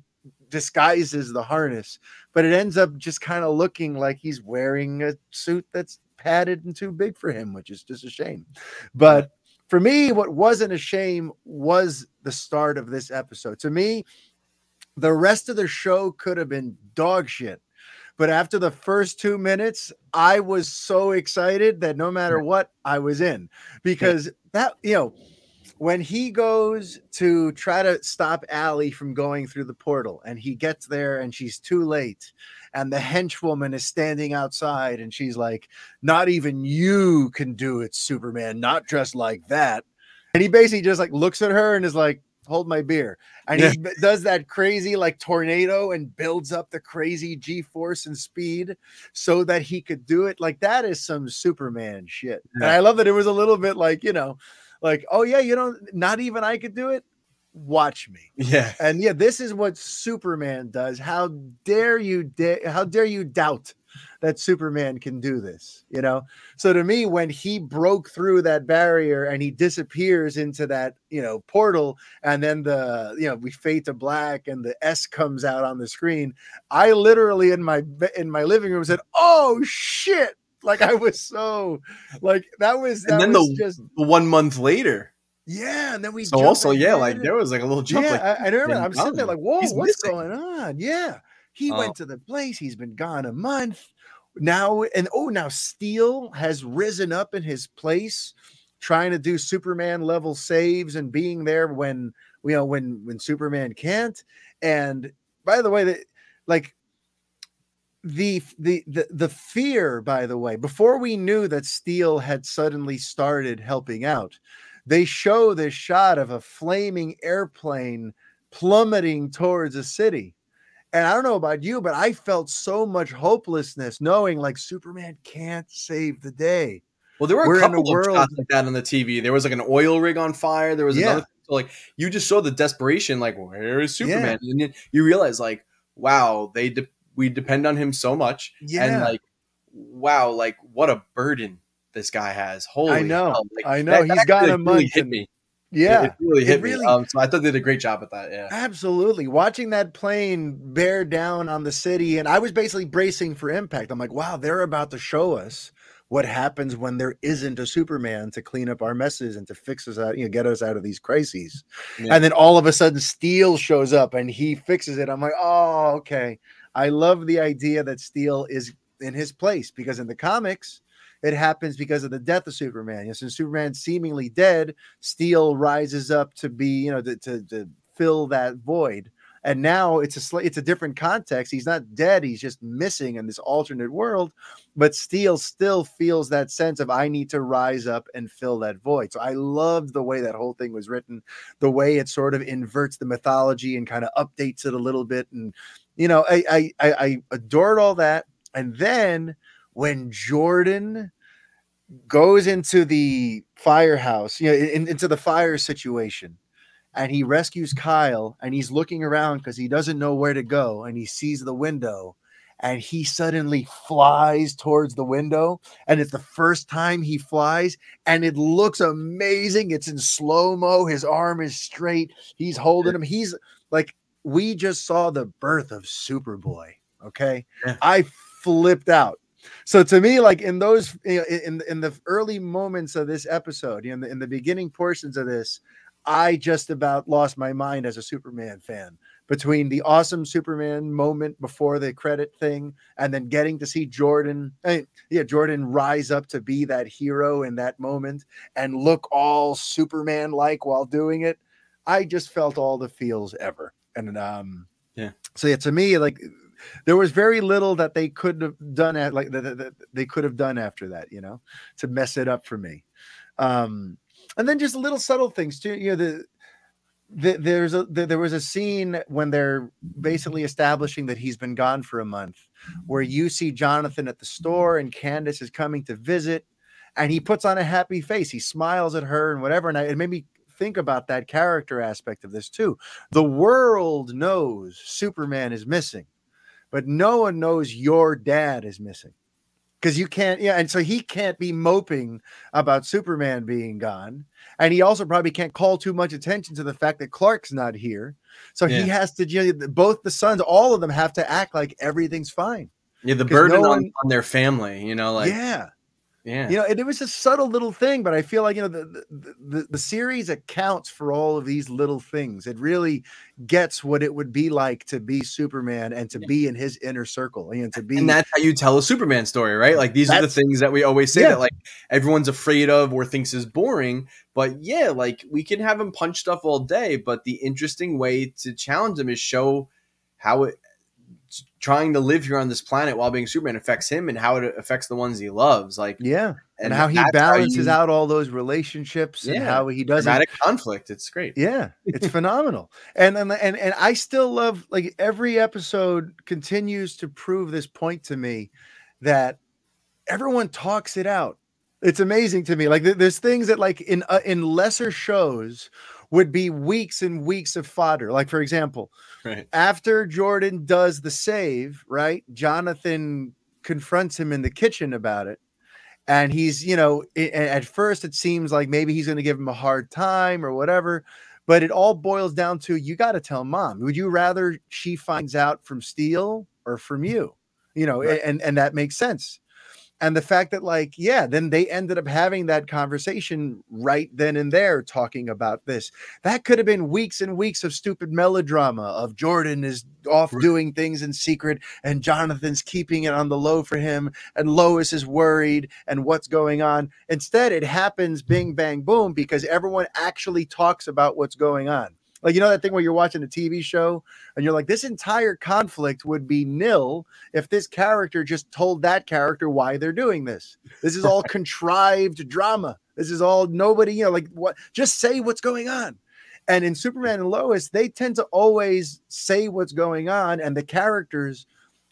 disguises the harness, but it ends up just kind of looking like he's wearing a suit that's padded and too big for him, which is just a shame. But for me, what wasn't a shame was the start of this episode. To me, the rest of the show could have been dog shit. But after the first two minutes, I was so excited that no matter what, I was in because that, you know, when he goes to try to stop Allie from going through the portal and he gets there and she's too late and the henchwoman is standing outside and she's like, Not even you can do it, Superman, not dressed like that. And he basically just like looks at her and is like, Hold my beer. And yeah. he does that crazy like tornado and builds up the crazy G force and speed so that he could do it. Like that is some Superman shit. Yeah. And I love that it was a little bit like, you know, like, oh yeah, you know, not even I could do it watch me. Yeah. And yeah, this is what Superman does. How dare you da- how dare you doubt that Superman can do this, you know? So to me when he broke through that barrier and he disappears into that, you know, portal and then the, you know, we fade to black and the S comes out on the screen, I literally in my in my living room said, "Oh shit." Like I was so like that was that and then was the, just one month later yeah, and then we so also yeah, like there was like a little jump. Yeah, like, I, I remember. I'm sitting there like, whoa, what's missing. going on? Yeah, he oh. went to the place. He's been gone a month now, and oh, now Steel has risen up in his place, trying to do Superman level saves and being there when you know when when Superman can't. And by the way, that like the the the the fear by the way before we knew that steel had suddenly started helping out they show this shot of a flaming airplane plummeting towards a city. And I don't know about you, but I felt so much hopelessness knowing like Superman can't save the day. Well, there were We're a couple of world. shots like that on the TV. There was like an oil rig on fire. There was yeah. another. So like you just saw the desperation. Like where is Superman? Yeah. And then you realize like, wow, they de- we depend on him so much. Yeah. And like, wow, like what a burden this guy has. Holy, I know, like, I know. That, He's that got a month. Really hit me. Yeah, it, it really hit it really, me. Um, so I thought they did a great job at that. Yeah, absolutely. Watching that plane bear down on the city, and I was basically bracing for impact. I'm like, wow, they're about to show us what happens when there isn't a Superman to clean up our messes and to fix us out, you know, get us out of these crises. Yeah. And then all of a sudden, Steel shows up and he fixes it. I'm like, oh, okay. I love the idea that Steel is in his place because in the comics, it happens because of the death of Superman. You know, since Superman's seemingly dead, Steel rises up to be, you know, to, to, to fill that void. And now it's a sl- it's a different context. He's not dead. He's just missing in this alternate world. But Steel still feels that sense of I need to rise up and fill that void. So I loved the way that whole thing was written, the way it sort of inverts the mythology and kind of updates it a little bit. And you know, I I I, I adored all that. And then when Jordan goes into the firehouse, you know, in, into the fire situation, and he rescues Kyle, and he's looking around because he doesn't know where to go, and he sees the window, and he suddenly flies towards the window, and it's the first time he flies, and it looks amazing. It's in slow mo. His arm is straight. He's holding him. He's like, we just saw the birth of Superboy. Okay, yeah. I flipped out so to me, like in those in in the early moments of this episode, in the, in the beginning portions of this, I just about lost my mind as a Superman fan between the awesome Superman moment before the credit thing and then getting to see Jordan, I mean, yeah, Jordan rise up to be that hero in that moment and look all Superman like while doing it. I just felt all the feels ever. And um yeah. So yeah, to me, like there was very little that they could have done at like that, that they could have done after that, you know, to mess it up for me. Um, and then just little subtle things too. You know, the, the there's a the, there was a scene when they're basically establishing that he's been gone for a month, where you see Jonathan at the store and Candace is coming to visit, and he puts on a happy face. He smiles at her and whatever, and I, it made me think about that character aspect of this too. The world knows Superman is missing, but no one knows your dad is missing because you can't yeah and so he can't be moping about superman being gone and he also probably can't call too much attention to the fact that clark's not here so yeah. he has to you know, both the sons all of them have to act like everything's fine yeah the burden no one, on, on their family you know like yeah yeah. You know, it, it, was a subtle little thing, but I feel like, you know, the, the, the, the, series accounts for all of these little things. It really gets what it would be like to be Superman and to yeah. be in his inner circle. You know, to be. And that's how you tell a Superman story, right? Like these are the things that we always say yeah. that like everyone's afraid of or thinks is boring. But yeah, like we can have him punch stuff all day, but the interesting way to challenge him is show how it trying to live here on this planet while being Superman affects him and how it affects the ones he loves. Like, yeah, and, and how he balances you, out all those relationships yeah, and how he does dramatic conflict. It's great. Yeah, it's phenomenal. And, and and and I still love like every episode continues to prove this point to me that everyone talks it out. It's amazing to me. Like there's things that like in uh, in lesser shows would be weeks and weeks of fodder. Like, for example, right. after Jordan does the save, right? Jonathan confronts him in the kitchen about it. And he's, you know, it, at first it seems like maybe he's going to give him a hard time or whatever. But it all boils down to you got to tell mom. Would you rather she finds out from Steel or from you? You know, right. and and that makes sense and the fact that like yeah then they ended up having that conversation right then and there talking about this. That could have been weeks and weeks of stupid melodrama of jordan is off right. doing things in secret and jonathan's keeping it on the low for him and lois is worried and what's going on. Instead it happens bing bang boom because everyone actually talks about what's going on like you know that thing where you're watching a TV show and you're like, this entire conflict would be nil if this character just told that character why they're doing this. This is all contrived drama. This is all nobody, you know, like what just say what's going on. And in Superman and Lois, they tend to always say what's going on, and the characters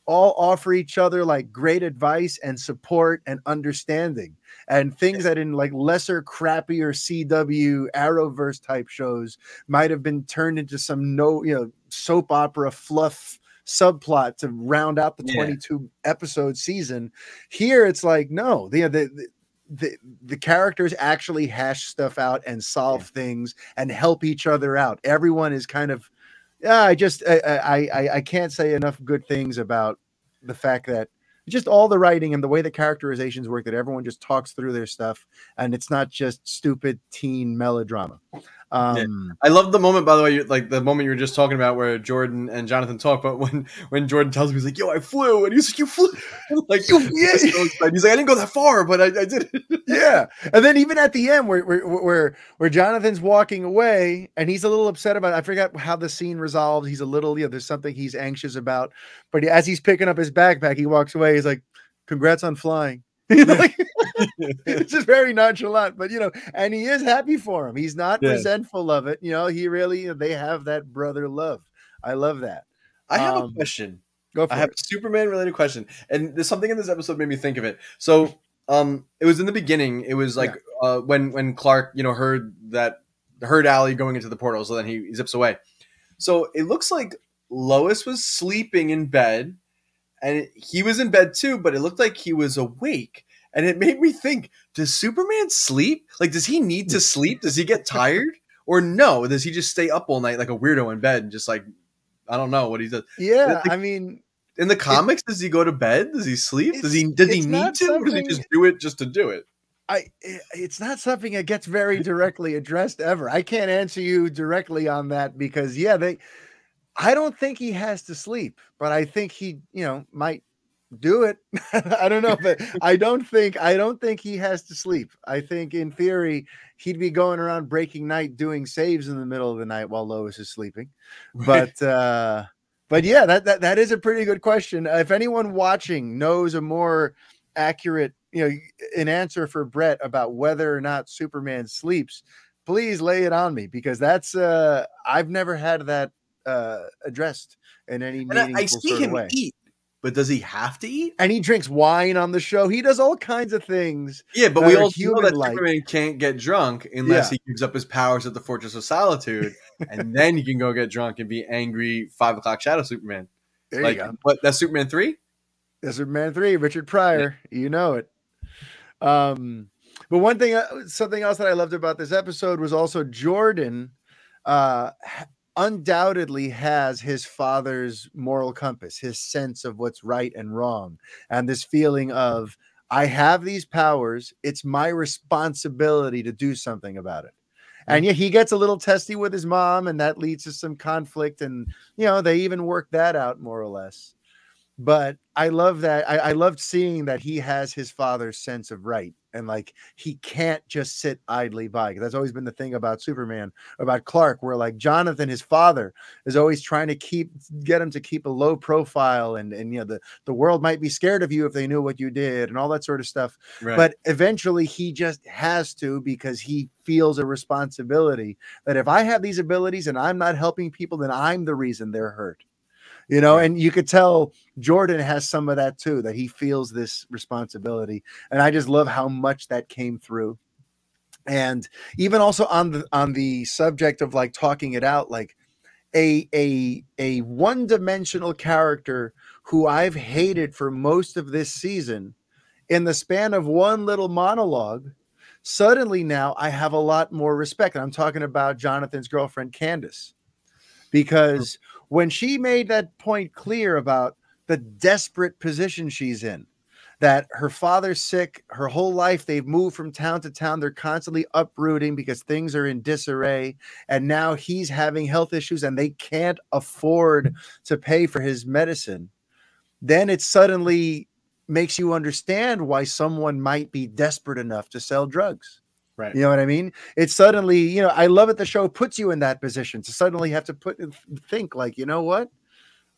all offer each other like great advice and support and understanding and things that in like lesser crappier cw arrowverse type shows might have been turned into some no you know soap opera fluff subplot to round out the 22 yeah. episode season here it's like no the, the the, the characters actually hash stuff out and solve yeah. things and help each other out everyone is kind of yeah, I just I, I I can't say enough good things about the fact that just all the writing and the way the characterizations work that everyone just talks through their stuff and it's not just stupid teen melodrama um, yeah. I love the moment, by the way, like the moment you were just talking about where Jordan and Jonathan talk. But when when Jordan tells me, he's like, "Yo, I flew," and he's like, "You flew?" like, you, yeah. he's like, "I didn't go that far, but I, I did." yeah, and then even at the end, where, where where where Jonathan's walking away, and he's a little upset about. It. I forgot how the scene resolves. He's a little, you know, there's something he's anxious about. But as he's picking up his backpack, he walks away. He's like, "Congrats on flying." like, it's just very nonchalant, but you know, and he is happy for him. He's not resentful of it. You know, he really they have that brother love. I love that. I have um, a question. Go I have a Superman related question, and there's something in this episode made me think of it. So, um, it was in the beginning. It was like yeah. uh, when when Clark, you know, heard that heard Allie going into the portal, so then he, he zips away. So it looks like Lois was sleeping in bed and he was in bed too, but it looked like he was awake. And it made me think: Does Superman sleep? Like, does he need to sleep? Does he get tired, or no? Does he just stay up all night like a weirdo in bed and just like I don't know what he does? Yeah, I mean, in the comics, it, does he go to bed? Does he sleep? Does he does he need to, or does he just do it just to do it? I it's not something that gets very directly addressed ever. I can't answer you directly on that because yeah, they I don't think he has to sleep, but I think he, you know, might do it. I don't know, but I don't think I don't think he has to sleep. I think in theory he'd be going around breaking night doing saves in the middle of the night while Lois is sleeping. But uh but yeah, that that, that is a pretty good question. if anyone watching knows a more accurate you know an answer for Brett about whether or not Superman sleeps, please lay it on me because that's uh I've never had that uh addressed in any meaningful I, I see him way. eat but does he have to eat? And he drinks wine on the show. He does all kinds of things. Yeah, but we all know that Superman can't get drunk unless yeah. he gives up his powers at the Fortress of Solitude, and then he can go get drunk and be angry five o'clock Shadow Superman. There like, What? That's Superman three. That's Superman three. Richard Pryor. Yeah. You know it. Um, but one thing, uh, something else that I loved about this episode was also Jordan. Uh, undoubtedly has his father's moral compass, his sense of what's right and wrong, and this feeling of, I have these powers. It's my responsibility to do something about it. Hmm. And yeah, he gets a little testy with his mom, and that leads to some conflict. And, you know, they even work that out more or less. But I love that. I, I loved seeing that he has his father's sense of right and like he can't just sit idly by. That's always been the thing about Superman, about Clark, where like Jonathan, his father, is always trying to keep get him to keep a low profile, and and you know the the world might be scared of you if they knew what you did, and all that sort of stuff. Right. But eventually, he just has to because he feels a responsibility that if I have these abilities and I'm not helping people, then I'm the reason they're hurt you know and you could tell jordan has some of that too that he feels this responsibility and i just love how much that came through. And even also on the on the subject of like talking it out like a a a one-dimensional character who i've hated for most of this season in the span of one little monologue suddenly now i have a lot more respect and i'm talking about jonathan's girlfriend candace because when she made that point clear about the desperate position she's in, that her father's sick, her whole life they've moved from town to town, they're constantly uprooting because things are in disarray, and now he's having health issues and they can't afford to pay for his medicine. Then it suddenly makes you understand why someone might be desperate enough to sell drugs. Right. You know what I mean? It's suddenly, you know, I love it. The show puts you in that position to suddenly have to put think like, you know what?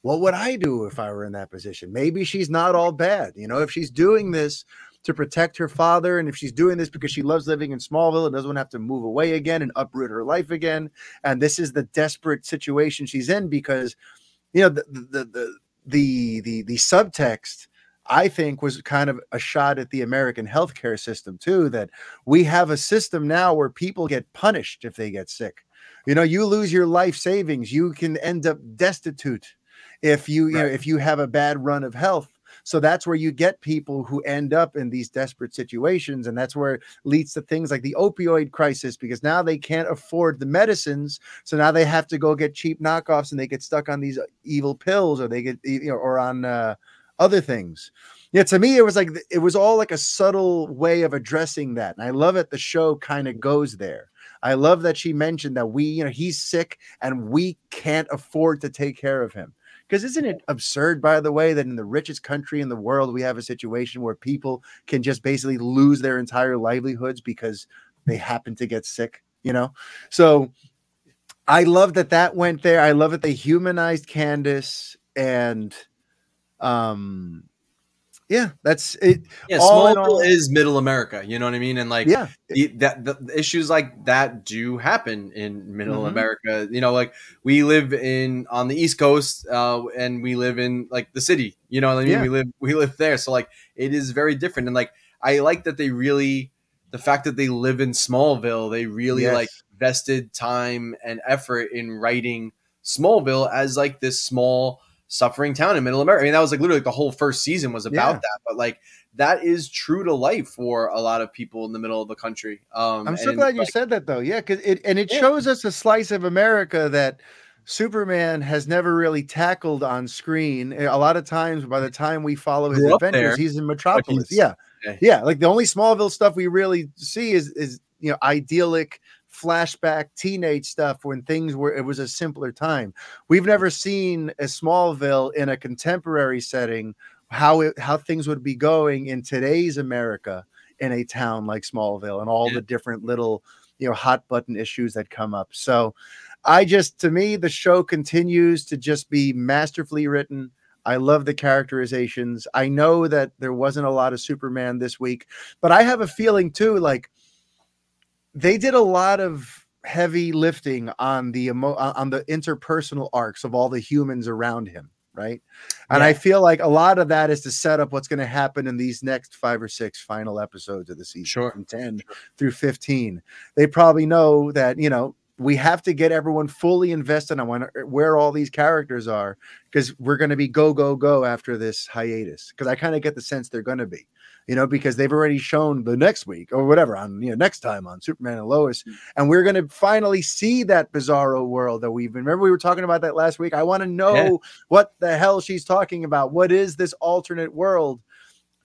What would I do if I were in that position? Maybe she's not all bad. You know, if she's doing this to protect her father, and if she's doing this because she loves living in Smallville and doesn't want to have to move away again and uproot her life again, and this is the desperate situation she's in because, you know, the the the the the, the subtext I think was kind of a shot at the American healthcare system too. That we have a system now where people get punished if they get sick. You know, you lose your life savings, you can end up destitute if you, you right. know if you have a bad run of health. So that's where you get people who end up in these desperate situations. And that's where it leads to things like the opioid crisis, because now they can't afford the medicines. So now they have to go get cheap knockoffs and they get stuck on these evil pills or they get, you know, or on, uh, other things. Yeah, to me, it was like it was all like a subtle way of addressing that. And I love it. The show kind of goes there. I love that she mentioned that we, you know, he's sick and we can't afford to take care of him. Because isn't it absurd, by the way, that in the richest country in the world, we have a situation where people can just basically lose their entire livelihoods because they happen to get sick, you know? So I love that that went there. I love that they humanized Candace and um yeah that's it yeah smallville all, is middle america you know what i mean and like yeah the, that the issues like that do happen in middle mm-hmm. america you know like we live in on the east coast uh and we live in like the city you know what i mean yeah. we live we live there so like it is very different and like i like that they really the fact that they live in smallville they really yes. like vested time and effort in writing smallville as like this small suffering town in middle America. I mean, that was like literally like the whole first season was about yeah. that, but like that is true to life for a lot of people in the middle of the country. Um, I'm so glad you said that though. Yeah. Cause it, and it yeah. shows us a slice of America that Superman has never really tackled on screen. A lot of times by the time we follow his adventures, he's in Metropolis. He's, yeah. Yeah. Like the only Smallville stuff we really see is, is, you know, idyllic flashback teenage stuff when things were it was a simpler time. We've never seen a Smallville in a contemporary setting how it how things would be going in today's America in a town like Smallville and all yeah. the different little you know hot button issues that come up. So I just to me the show continues to just be masterfully written. I love the characterizations. I know that there wasn't a lot of Superman this week, but I have a feeling too like they did a lot of heavy lifting on the emo- uh, on the interpersonal arcs of all the humans around him right? And yeah. I feel like a lot of that is to set up what's going to happen in these next five or six final episodes of the season, sure. from 10 sure. through 15. They probably know that, you know, we have to get everyone fully invested on where all these characters are because we're going to be go, go, go after this hiatus. Because I kind of get the sense they're going to be you know, because they've already shown the next week or whatever on, you know, next time on Superman and Lois. Mm. And we're going to finally see that bizarro world that we've been. Remember, we were talking about that last week. I want to know yeah. what the hell she's talking about. What is this alternate world?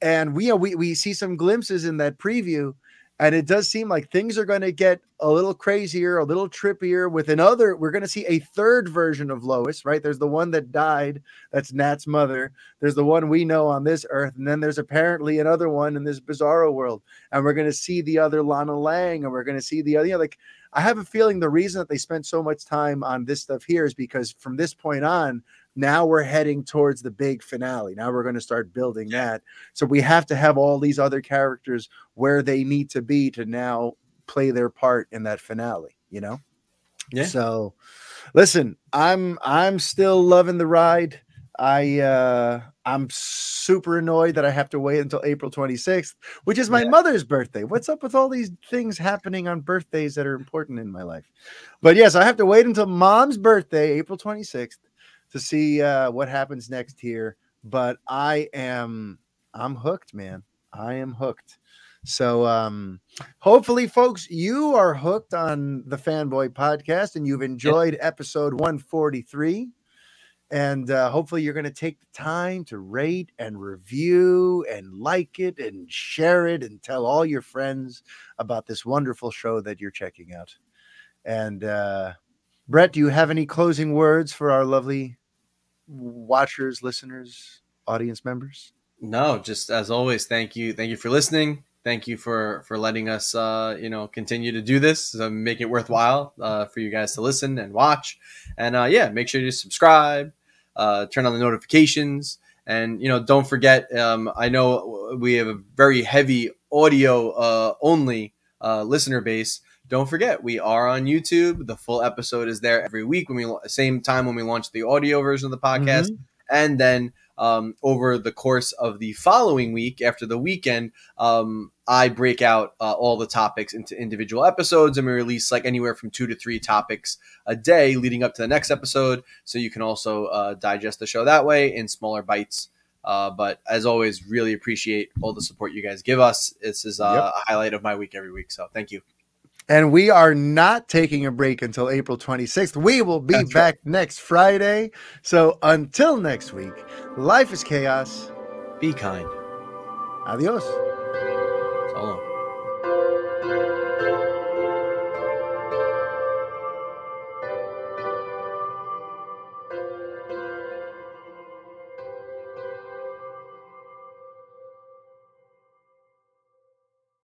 And we, you know, we, we see some glimpses in that preview and it does seem like things are going to get a little crazier, a little trippier with another. We're going to see a third version of Lois, right? There's the one that died, that's Nat's mother. There's the one we know on this earth. And then there's apparently another one in this bizarro world. And we're going to see the other Lana Lang, and we're going to see the other, you know, like I have a feeling the reason that they spent so much time on this stuff here is because from this point on, now we're heading towards the big finale. Now we're going to start building that. So we have to have all these other characters where they need to be to now play their part in that finale, you know? Yeah. So listen, I'm I'm still loving the ride. I uh I'm super annoyed that I have to wait until April 26th, which is my yeah. mother's birthday. What's up with all these things happening on birthdays that are important in my life? But yes, I have to wait until mom's birthday, April 26th, to see uh, what happens next here. But I am I'm hooked, man. I am hooked. So um hopefully folks you are hooked on the fanboy podcast and you've enjoyed episode 143 and uh, hopefully you're going to take the time to rate and review and like it and share it and tell all your friends about this wonderful show that you're checking out and uh, brett do you have any closing words for our lovely watchers, listeners, audience members? No, just as always, thank you. Thank you for listening. Thank you for for letting us, uh, you know, continue to do this, make it worthwhile uh, for you guys to listen and watch. And uh, yeah, make sure you subscribe, uh, turn on the notifications, and you know, don't forget. Um, I know we have a very heavy audio uh, only uh, listener base don't forget we are on youtube the full episode is there every week when we same time when we launch the audio version of the podcast mm-hmm. and then um, over the course of the following week after the weekend um, i break out uh, all the topics into individual episodes and we release like anywhere from two to three topics a day leading up to the next episode so you can also uh, digest the show that way in smaller bites uh, but as always, really appreciate all the support you guys give us. This is uh, yep. a highlight of my week every week. So thank you. And we are not taking a break until April 26th. We will be That's back right. next Friday. So until next week, life is chaos. Be kind. Adios. So.